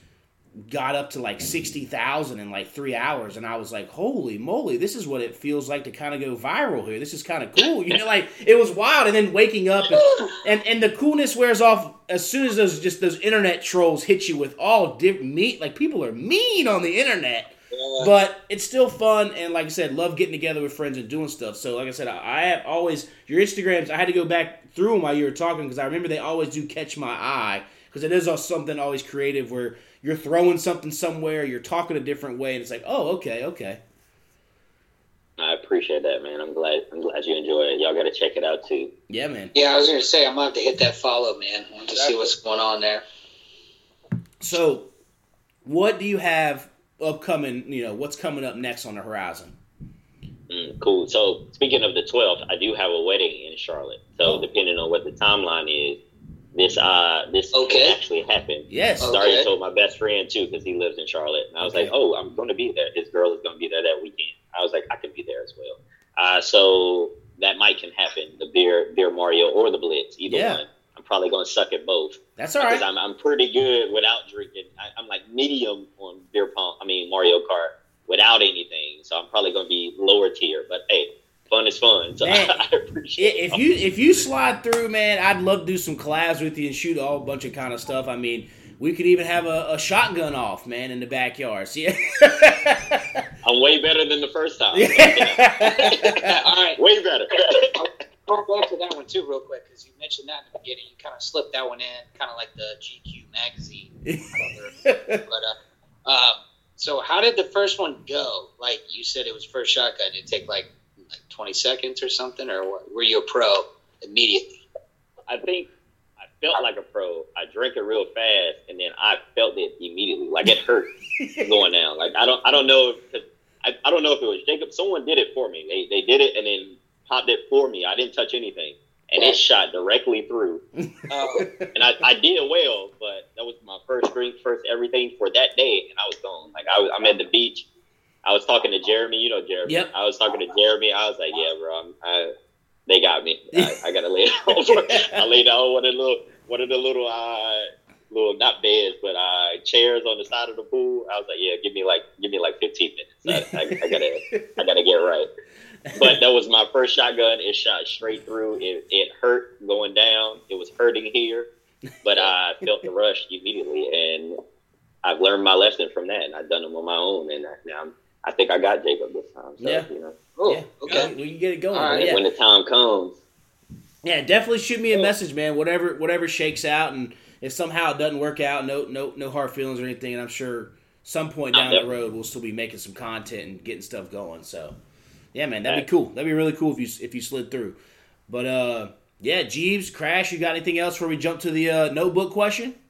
got up to like 60,000 in like 3 hours. And I was like holy moly this is what it feels like to kind of go viral here. This is kind of cool. You know like it was wild. And then waking up and, and and the coolness wears off as soon as those just those internet trolls hit you with all different meat like people are mean on the internet but it's still fun and like I said love getting together with friends and doing stuff so like I said I, I have always your Instagrams I had to go back through them while you were talking because I remember they always do catch my eye because it is also something always creative where you're throwing something somewhere, you're talking a different way, and it's like, oh, okay, okay. I appreciate that, man. I'm glad. I'm glad you enjoy it. Y'all got to check it out too. Yeah, man. Yeah, I was gonna say I'm gonna have to hit that follow, man. I want to see what's going on there. So, what do you have upcoming? You know, what's coming up next on the horizon? Mm, cool. So, speaking of the 12th, I do have a wedding in Charlotte. So, Oh. depending on what the timeline is, this uh this Okay. actually happened. Yes. Started Okay. told my best friend too because he lives in Charlotte, and I was Okay. like, "Oh, I'm going to be there. His girl is going to be there that weekend." I was like, "I could be there as well." Uh, so that might can happen. The beer, beer Mario, or the Blitz, either Yeah. one. I'm probably going to suck at both That's all because right. I'm I'm pretty good without drinking. I, I'm like medium on beer pong. I mean Mario Kart without anything. So I'm probably going to be lower tier. But hey, fun is fun. So Man, I appreciate. If you if you slide through, man, I'd love to do some collabs with you and shoot a whole bunch of kind of stuff. I mean, we could even have a, a shotgun off, man, in the backyard. See? I'm way better than the first time. All right, way better. Go back to that one too, real quick, because you mentioned that in the beginning. You kind of slipped that one in, kind of like the GQ magazine but uh, um, so how did the first one go? Like you said, it was first shotgun. Did it take like like 20 seconds or something, or what? were you a pro immediately? I think I felt like a pro. I drank it real fast, and then I felt it immediately. Like it hurt going down. Like I don't, I don't know if 'cause I, I don't know if it was Jacob. Someone did it for me. They they did it and then popped it for me. I didn't touch anything, and it shot directly through. Oh, And I, I did well, but that was my first drink, first everything for that day, and I was gone. Like I was, I'm at the beach. I was talking to Jeremy. You know Jeremy. Yep. I was talking to Jeremy. I was like, yeah, bro. I'm, I, they got me. I, I gotta lay it on. I laid down one of the little, one of the little, uh, little not beds, but uh, chairs on the side of the pool. I was like, yeah, give me like, give me like 15 minutes. I, I, I gotta, I gotta get right. But that was my first shotgun. It shot straight through. It, it hurt going down. It was hurting here, but I felt the rush immediately, and I've learned my lesson from that, and I've done them on my own, and I, now I'm, I think I got Jacob this time. So, Yeah. you know, oh, yeah, okay. we can get it going. All right. yeah. when the time comes, Yeah, definitely shoot me a message, man. Whatever whatever shakes out, and if somehow it doesn't work out, no no no hard feelings or anything. And I'm sure some point down the road we'll still be making some content and getting stuff going. So, yeah, man, that'd be cool. That'd be really cool if you if you slid through. But uh, yeah, Jeebs, Crash, you got anything else before we jump to the uh, notebook question?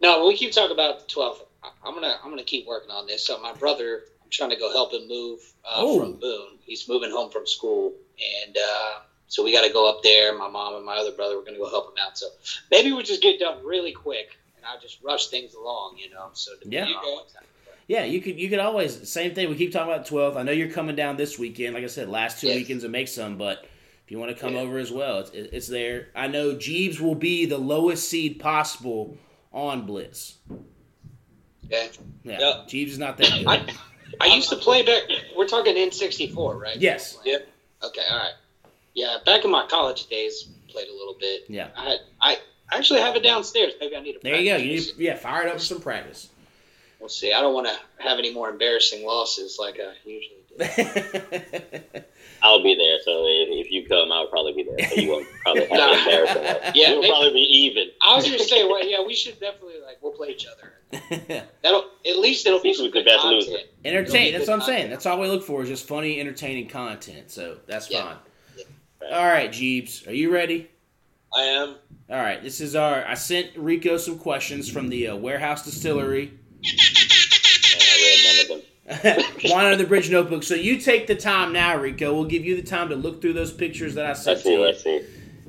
No, we keep talking about the 12th. I- I'm gonna I'm gonna keep working on this. So my brother, I'm trying to go help him move uh, Oh. from Boone. He's moving home from school, and uh, so we got to go up there. My mom and my other brother, we're gonna go help him out. So maybe we just get done really quick, and I'll just rush things along, you know. So depending Yeah. On what's happening. Yeah, you could you could always same thing. We keep talking about twelfth. I know you're coming down this weekend. Like I said, last two Yes. weekends to make some, but if you want to come Yeah. over as well, it's, it's there. I know Jeebs will be the lowest seed possible on Blitz. Okay. Yeah, Yep. Jeebs is not that good. I, I used to play back. We're talking N64, right? Yes. Yep. Okay. All right. Yeah. Back in my college days, played a little bit. Yeah. I I actually have it downstairs. Maybe I need to. There you go. You need yeah, fire it up for some practice. We'll see. I don't want to have any more embarrassing losses like I usually do. I'll be there. So if, if you come, I'll probably be there. So you won't probably have Nah. to embarrass. Yeah, You'll maybe- probably be even. I was going to say, well, yeah, we should definitely like we'll play each other. That'll at least it'll be Who's some the good best content. loser? Entertain. That's what I'm good saying. That's all we look for is just funny, entertaining content. So that's Yeah. fine. All right, Jeebs, are you ready? I am. All right, this is our. I sent Reko some questions from the uh, warehouse distillery. I. One under the bridge notebook. So you take the time now, Reko. We'll give you the time to look through those pictures that I sent to see. you. Let's see.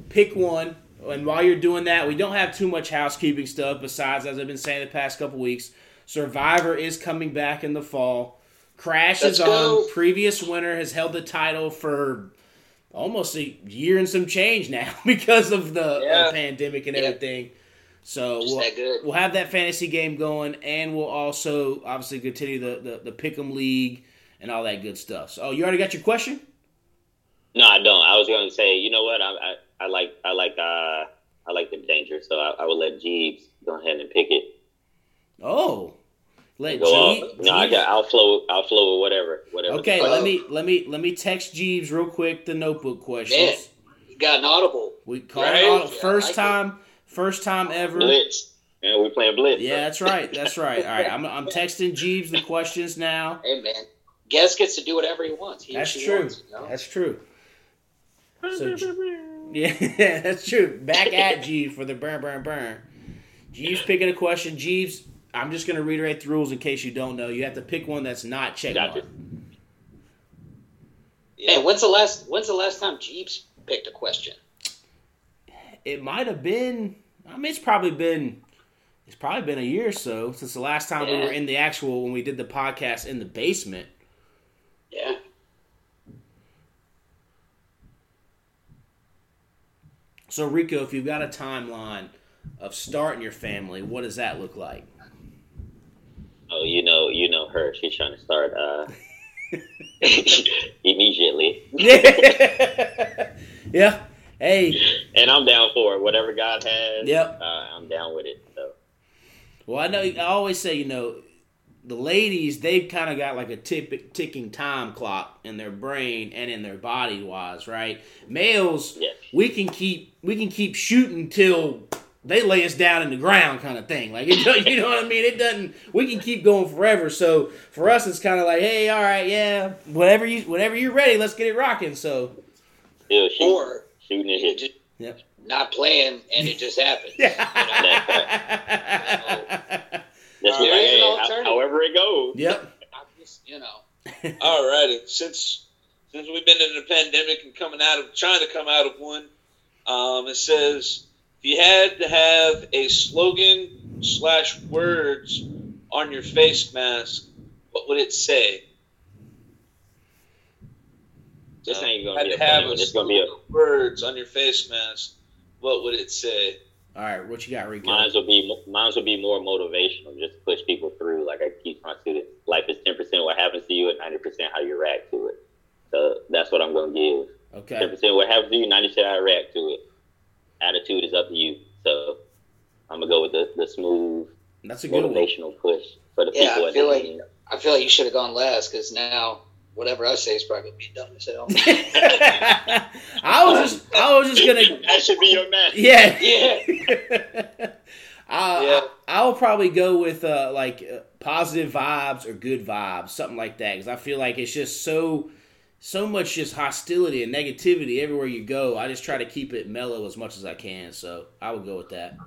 Pick one, and while you're doing that, we don't have too much housekeeping stuff. Besides, as I've been saying the past couple weeks, Survivor is coming back in the fall. Crash Let's is go. on. Previous winner has held the title for almost a year and some change now because of the uh, pandemic and Yeah. everything. So we'll, we'll have that fantasy game going, and we'll also obviously continue the the, the Pick'em League and all that good stuff. So, oh, you already got your question? No, I don't. I was going to say, you know what? I, I, I like, I like, uh, I like the danger. So I, I would let Jeebs go ahead and pick it. Oh, let Go Jeebs. No, I got. I'll flow. I'll flow with whatever. Whatever. Okay, let me let me let me text Jeebs real quick the notebook questions. Man, you got an audible. We call Right? it all, Yeah, first like it. Time, first time ever. Blitz. And we're playing blitz. Yeah, that's right. That's right. All right, I'm I'm texting Jeebs the questions now. Hey man, guest gets to do whatever he wants. He That's true. Wants, you know? That's true. So, yeah, that's true. Back at Jeebs for the burn, burn, burn. Jeebs picking a question. Jeebs, I'm just going to reiterate the rules in case you don't know. You have to pick one that's not check Gotcha. mark. Hey, when's the last when's the last time Jeebs picked a question? It might have been. I mean, it's probably been. It's probably been a year or so since the last time we were in the actual when we did the podcast in the basement. Yeah. So Reko, if you've got a timeline of starting your family, what does that look like? Oh, you know, you know her. She's trying to start uh, immediately, yeah. Hey. and I'm down for it. Whatever God has, Yep. uh, I'm down with it. So Well, I know. I always say, you know, the ladies they've kind of got like a tick, ticking time clock in their brain and in their body wise, right? Males, Yes. we can keep we can keep shooting till they lay us down in the ground, kind of thing. Like it, don't- you know what I mean? It doesn't. We can keep going forever. So for us, it's kind of like, hey, all right, yeah, whatever you whatever you're ready, let's get it rocking. So yeah, shoot, Or shooting and hitting. Yep. not playing and it just happened. Just be There like, is an hey, however it goes. yep. I'm just, you know. Alrighty, since since we've been in a pandemic and coming out of trying to come out of one, um, it says if you had to have a slogan slash words on your face mask, what would it say? This ain't gonna had be a have a It's gonna be a words on your face mask. What would it say? All right, what you got, Reko? Mine's will be mine's will be more motivational, just to push people through. Like I teach my students, life is ten percent what happens to you and ninety percent how you react to it. So that's what I'm gonna give. Okay. Ten percent what happens to you, ninety percent how I react to it. Attitude is up to you. So I'm gonna go with the, the smooth That's a good one. motivational push for the Yeah, people. I feel like- I feel like you should have gone last because now whatever I say is probably gonna be dumb as hell. I was just I was just gonna that should be your match. yeah yeah. I, Yeah. I, will probably go with uh, like uh, positive vibes or good vibes, something like that, because I feel like it's just so so much just hostility and negativity everywhere you go. I just try to keep it mellow as much as I can, so I would go with that.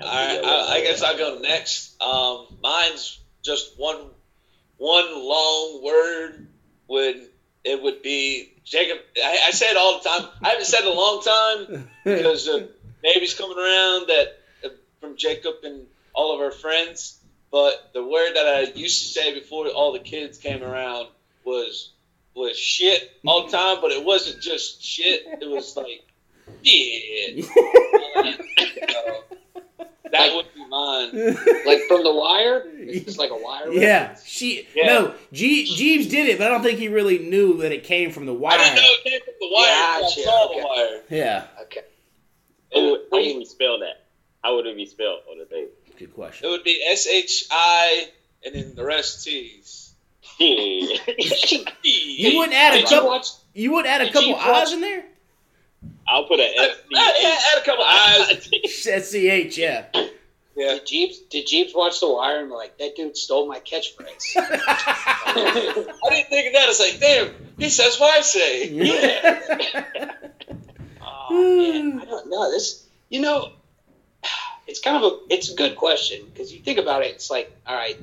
All right, I, I guess I'll go next. Um, mine's just one one long word. Would it would be Jacob? I, I say it all the time. I haven't said it a long time because uh, baby's coming around that uh, from Jacob and all of our friends. But the word that I used to say before all the kids came around was was shit all the time. But it wasn't just shit. It was like yeah. So, that would be mine. Like from the wire? It's just like a wire. yeah, reference? she Yeah. no G, Jeebs did it, but I don't think he really knew that it came from the wire. I wire. didn't know it came from the wire. Gotcha, I saw okay. the wire. Yeah, Okay. Oh, how would, how Wait. would we spell that? How would it be spelled on the thing? good question. It would be S H I and then the rest T's. You wouldn't add a Did you couple. watch? You wouldn't add a couple you eyes watch- in there. I'll put an Add, S. add, add a couple eyes. Said ch, yeah. Yeah. Did Jeebs did Jeebs watch The Wire and be like that dude stole my catchphrase? I didn't think of that. It's like, damn, he says what I say. oh man, I don't know this. You know, it's kind of a it's a good question because you think about it. It's like, all right,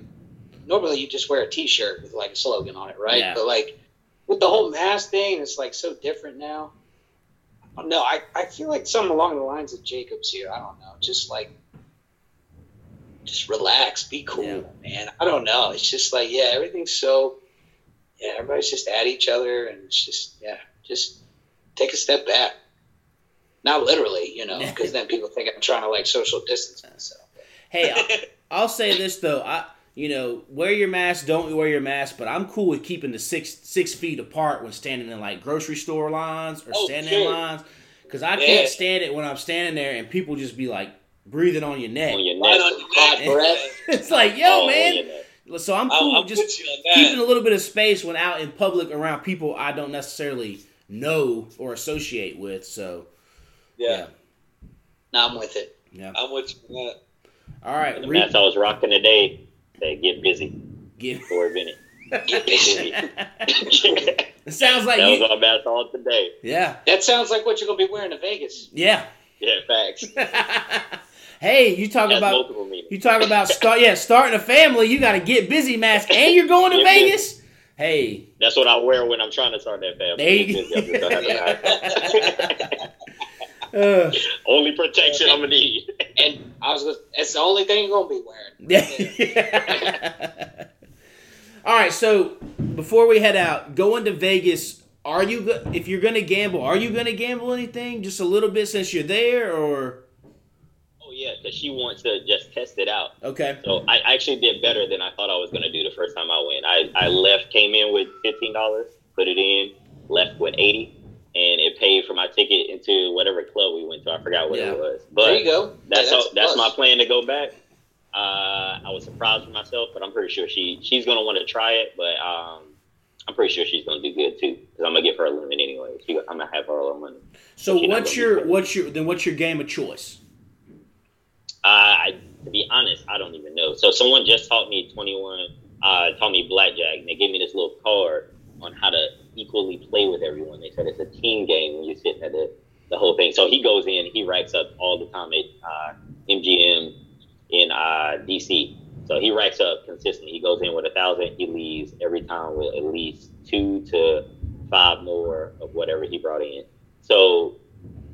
normally you just wear a T-shirt with like a slogan on it, right? Yeah. But like with the whole mask thing, it's like so different now. No, I, I feel like something along the lines of Jacobs here. I don't know. Just like, just relax, be cool, Yeah. man. I don't know. It's just like, yeah, everything's so, yeah, everybody's just at each other, and it's just, yeah, just take a step back. Not literally, you know, because then people think I'm trying to like social distance myself. Hey, I, I'll say this though. I you know wear your mask, don't wear your mask, but I'm cool with keeping the six six feet apart when standing in like grocery store lines or Oh, standing in lines because I Yeah. can't stand it when I'm standing there and people just be like breathing on your neck. on your Right neck. on your Hot neck. breath. it's like yo Oh, man. So I'm I'll, cool I'll just put you on that. keeping a little bit of space when out in public around people I don't necessarily know or associate with. So yeah, Now I'm with it. yeah. I'm with you on. All right, The re- mask I was rocking today, they get busy Get before Bennett. Get busy. it sounds like that was you. our mask all today. Yeah, that sounds like what you're gonna be wearing to Vegas. yeah. Yeah, facts. hey, you talk That's about you talk about start yeah starting a family. You got to get busy, mask, and you're going to Yeah. Vegas. Hey, That's what I wear when I'm trying to start that family. There you uh, Only protection I'm gonna need. And I was, gonna, it's the only thing you're gonna be wearing. yeah. All right, so before we head out, going to Vegas. Are you if you're gonna gamble? Are you gonna gamble anything? Just a little bit since you're there, or Oh yeah, because she wants to just test it out. okay? So I actually did better than I thought I was to do the first time I went. I, I left, came in with fifteen dollars, put it in, left with eighty, and it paid for my ticket into whatever club we went to. I forgot what Yeah. it was, But there you go. that's Yeah, all, a that's my plan to go back. Uh, I was surprised with myself, but I'm pretty sure she she's going to want to try it. But um, I'm pretty sure she's going to do good too because I'm gonna give her a limit anyway. She, I'm gonna have her all her money. So what's your what's your then what's your game of choice? Uh, I, to be honest, I don't even know. So someone just taught me 21, uh, taught me blackjack, and they gave me this little card on how to equally play with everyone. They said it's a team game when you're sitting at the, the whole thing. So he goes in, he racks up all the time at uh, MGM in uh, DC. So he racks up consistently. He goes in with a thousand, he leaves every time with at least two to five more of whatever he brought in. So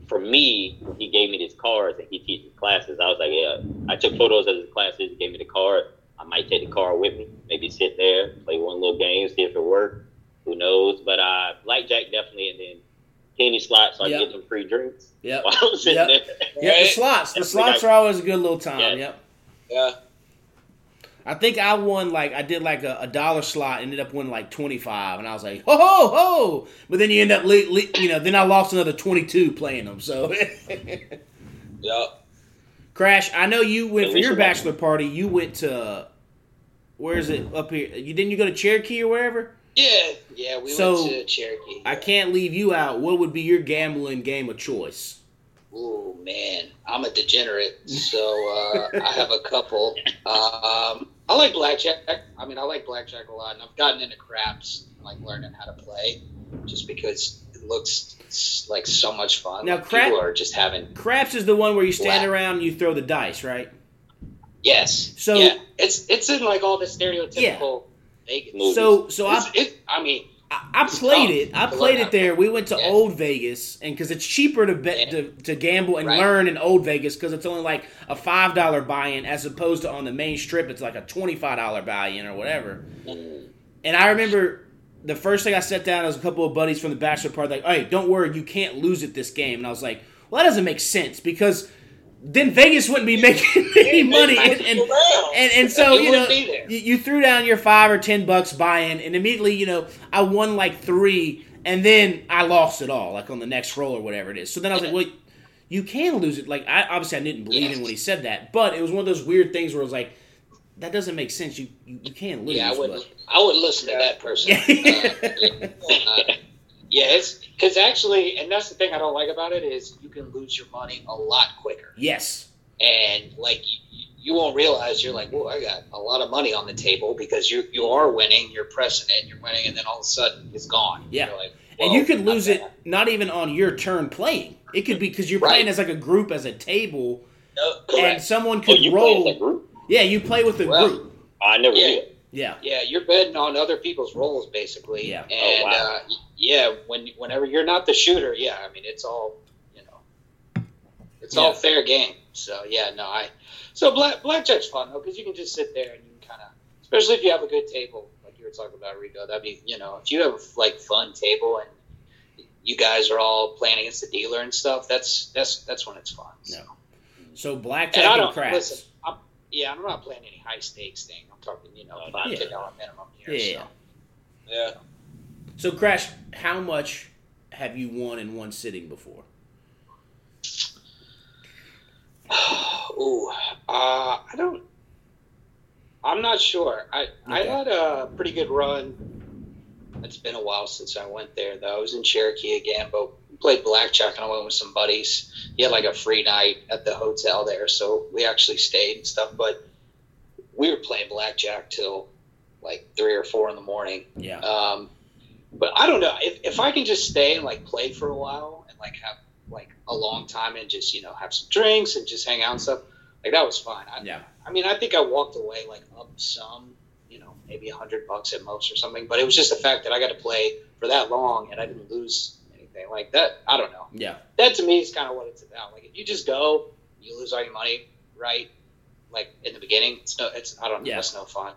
for me, he gave me these cards and he teaches classes, I was like, yeah. I took photos of his classes, He gave me the card. I might take the card with me, maybe sit there, play one little game, see if it worked. Who knows? But uh, blackjack definitely, and then penny slots, so I Yep. get them free drinks Yeah. while I'm sitting Yep. there. Yeah, the slots. The That's slots like- are always a good little time. Yeah. Yep. Yeah. I think I won like I did like a, a dollar slot, ended up winning like twenty five, and I was like, ho ho ho! But then you end up, le- le- you know, then I lost another twenty two playing them. So, Yeah. Crash, I know you went At for your bachelor party. You went to where is it up here? You didn't you go to Cherokee or wherever? Yeah, yeah, we So, went to Cherokee. I can't leave you out. What would be your gambling game of choice? Ooh man, I'm a degenerate, so uh, I have a couple. Um, I like blackjack. I mean, I like blackjack a lot, and I've gotten into craps, like learning how to play, just because it looks like so much fun. Now, Like, crap- people are just having Craps is the one where you stand Wow. around and you throw the dice, right? yes. So- yeah, it's it's in like all the stereotypical Vegas. Movies. So, so I It's, it, I mean, I, I played it. I played it there. We went to Yeah. Old Vegas, and because it's cheaper to bet Yeah. to, to gamble and Right. learn in Old Vegas, because it's only like a five dollar buy-in, as opposed to on the main strip, it's like a twenty five dollar buy-in or whatever. Mm. And I remember the first thing I sat down, was a couple of buddies from the bachelor party, like, "Hey, don't worry, you can't lose at this game." And I was like, "Well, that doesn't make sense because." Then Vegas wouldn't be making any money, and, and, and, and so You you know wouldn't be there. you, you threw down your five or ten bucks buy-in, and immediately you know I won like three, and then I lost it all, like on the next roll or whatever it is. So then I was like, well, you can lose it. Like I obviously I didn't believe Yes. him when he said that, but it was one of those weird things where it was like that doesn't make sense. You you, you can't lose. yeah, I wouldn't. but- I wouldn't listen to that person. Yeah. Uh, uh, yeah, it's because actually, and that's the thing I don't like about it is you can lose your money a lot quicker. yes. and like you, you won't realize you're like, well, I got a lot of money on the table because you you are winning, you're pressing it, you're winning, and then all of a sudden it's gone. Yeah. You're like, and you could not lose it not even on your turn playing. It could be because you're Right. playing as like a group, as a table, No, and correct. someone Oh, could you play as roll. a group? Yeah, you play with a Well, group. I never Yeah. knew it. Yeah, Yeah, you're betting on other people's rolls basically. Yeah. And Oh, wow. uh, yeah, when whenever you're not the shooter, yeah, I mean it's all you know, it's Yeah. all fair game. So yeah, no, I so black blackjack's fun though because you can just sit there and you can kind of, especially if you have a good table like you were talking about Reko. That'd be you know if you have like fun table and you guys are all playing against the dealer and stuff. That's that's that's when it's fun. So. Yeah. So blackjack And I and, don't craps. listen. I'm, yeah, I'm not playing any high stakes thing. I'm talking, you know, five Yeah. ten dollar minimum here. Yeah. So. Yeah. So crash, how much have you won in one sitting before? Ooh, uh, I don't. I'm not sure. I I had a pretty good run. It's been a while since I went there, though. I was in Cherokee again, but played blackjack and I went with some buddies. He had like a free night at the hotel there, so we actually stayed and stuff. But we were playing blackjack till like three or four in the morning. Yeah. Um, but I don't know if, if I can just stay and like play for a while and like have like a long time and just you know have some drinks and just hang out and stuff like that was fine. I, Yeah. I mean, I think I walked away like up some, you know, maybe a hundred bucks at most or something. But it was just the fact that I got to play for that long and I didn't lose anything like that. I don't know. Yeah. That to me is kind of what it's about. Like if you just go, you lose all your money, right? Like in the beginning, it's no, it's I don't know, Yeah. that's no fun.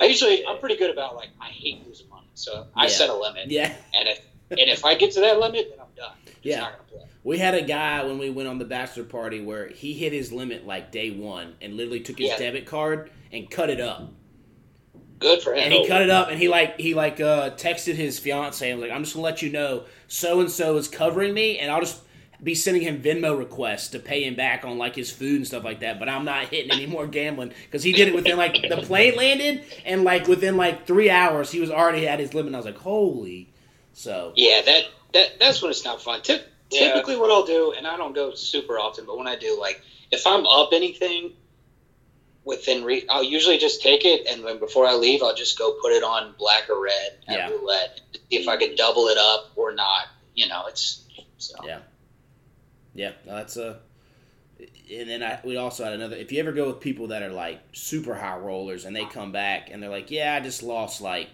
I usually I'm pretty good about like I hate losing money, so I Yeah. set a limit, Yeah. and if and if I get to that limit, then I'm done. I'm Yeah. not gonna play. We had a guy when we went on the bachelor party where he hit his limit like day one and literally took his Yeah. debit card and cut it up. Good for him. And he cut it up and he like he like uh texted his fiance and was like, I'm just gonna let you know so and so is covering me and I'll just be sending him Venmo requests to pay him back on like his food and stuff like that, but I'm not hitting any more gambling because he did it within like the plane landed and like within like three hours he was already at his limit. And I was like, holy, so Yeah, that that that's when it's not fun. Ty- Yeah. Typically, what I'll do, and I don't go super often, but when I do, like if I'm up anything within reach, I'll usually just take it, and then before I leave, I'll just go put it on black or red at Yeah. roulette, see if I can double it up or not. You know, it's so. Yeah. Yeah, that's a. And then I, we also had another. If you ever go with people that are like super high rollers and they come back and they're like, "Yeah, I just lost like,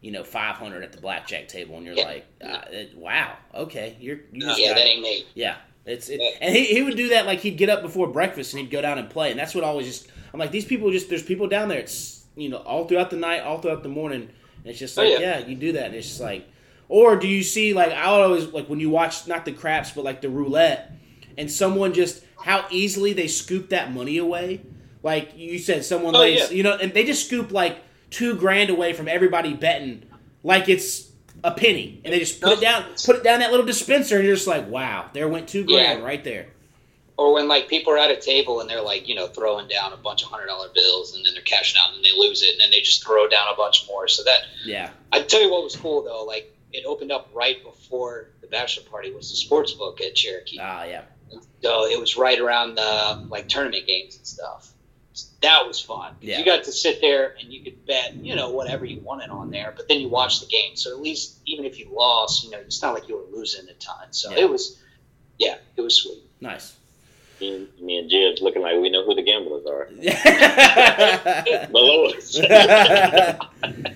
you know, five hundred at the blackjack table," and you're Yeah. like, uh, it- "Wow, okay, you're you Yeah, that ain't me. yeah." It's it, and he, he would do that like he'd get up before breakfast and he'd go down and play, and that's what always just I'm like these people just there's people down there. It's you know all throughout the night, all throughout the morning. And it's just Oh, like yeah. yeah, you do that, and it's just like, or do you see like I always like when you watch not the craps but like the roulette, and someone just how easily they scoop that money away. Like you said, someone Oh, lays yeah. you know, and they just scoop like two grand away from everybody betting, like it's a penny, and they just put it down, put it down that little dispenser, and you're just like, wow, there went two grand Yeah. right there. Or when like people are at a table and they're like, you know, throwing down a bunch of hundred dollar bills, and then they're cashing out, and they lose it, and then they just throw down a bunch more. So that Yeah, I tell you what was cool though, like it opened up right before the bachelor party was the sports book at Cherokee. ah, yeah, So it was right around the like tournament games and stuff. That was fun. Yeah. You got to sit there and you could bet, you know, whatever you wanted on there, but then you watch the game. So at least even if you lost, you know, it's not like you were losing a ton. So Yeah. it was, yeah, it was sweet. nice. Me and, me and Jeebs looking like we know who the gamblers are. Below us.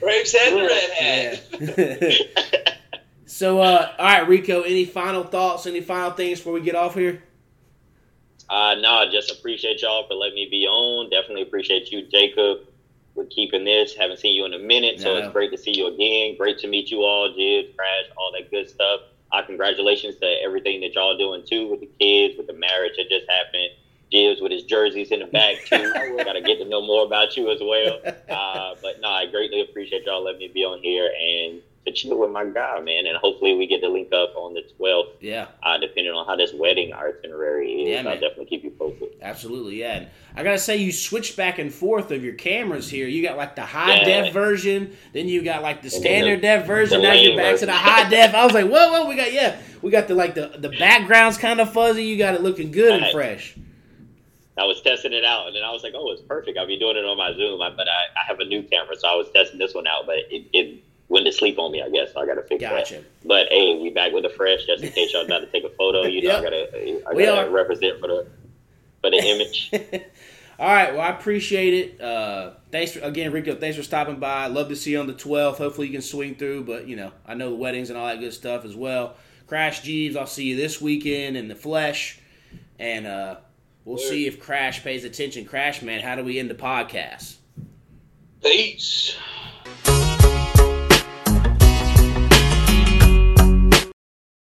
Braves head and red hat. so, uh, all right, Reko. Any final thoughts? Any final things before we get off here? Uh, no, I just appreciate y'all for letting me be on. Definitely appreciate you, Jacob, for keeping this. Haven't seen you in a minute, so Yeah. it's great to see you again. Great to meet you all, Jeebs, Crash, all that good stuff. Uh, congratulations to everything that y'all doing too with the kids, with the marriage that just happened. Jeebs with his jerseys in the back too. Got to get to know more about you as well. Uh, but no, I greatly appreciate y'all letting me be on here and to chill with my guy, man. And hopefully we get to link up on the 12th Yeah, uh, depending on how this wedding itinerary is. Yeah, I'll definitely keep you posted. absolutely. Yeah, and I gotta say, you switch back and forth of your cameras here. You got like the high Yeah. def version, then you got like the standard the- def version. Now you're back to the high def. I was like, whoa, whoa, we got yeah, we got the like the the background's kind of fuzzy. You got it looking good and fresh. I was testing it out, and then I was like, "Oh, it's perfect. I'll be doing it on my Zoom." I, but I, I have a new camera, so I was testing this one out, but it, it went to sleep on me. I guess so I got to fix Gotcha. that. But hey, we back with the fresh, just in case y'all about to take a photo. You know, Yep. I gotta, I gotta are. represent for the for the image. All right, well, I appreciate it. Uh, thanks for, again, Reko. Thanks for stopping by. Love to see you on the 12th. Hopefully, you can swing through. But you know, I know the weddings and all that good stuff as well. Crash Jeebs, I'll see you this weekend in the flesh, and uh, we'll see if Crash pays attention. Crash, man, how do we end the podcast? Peace.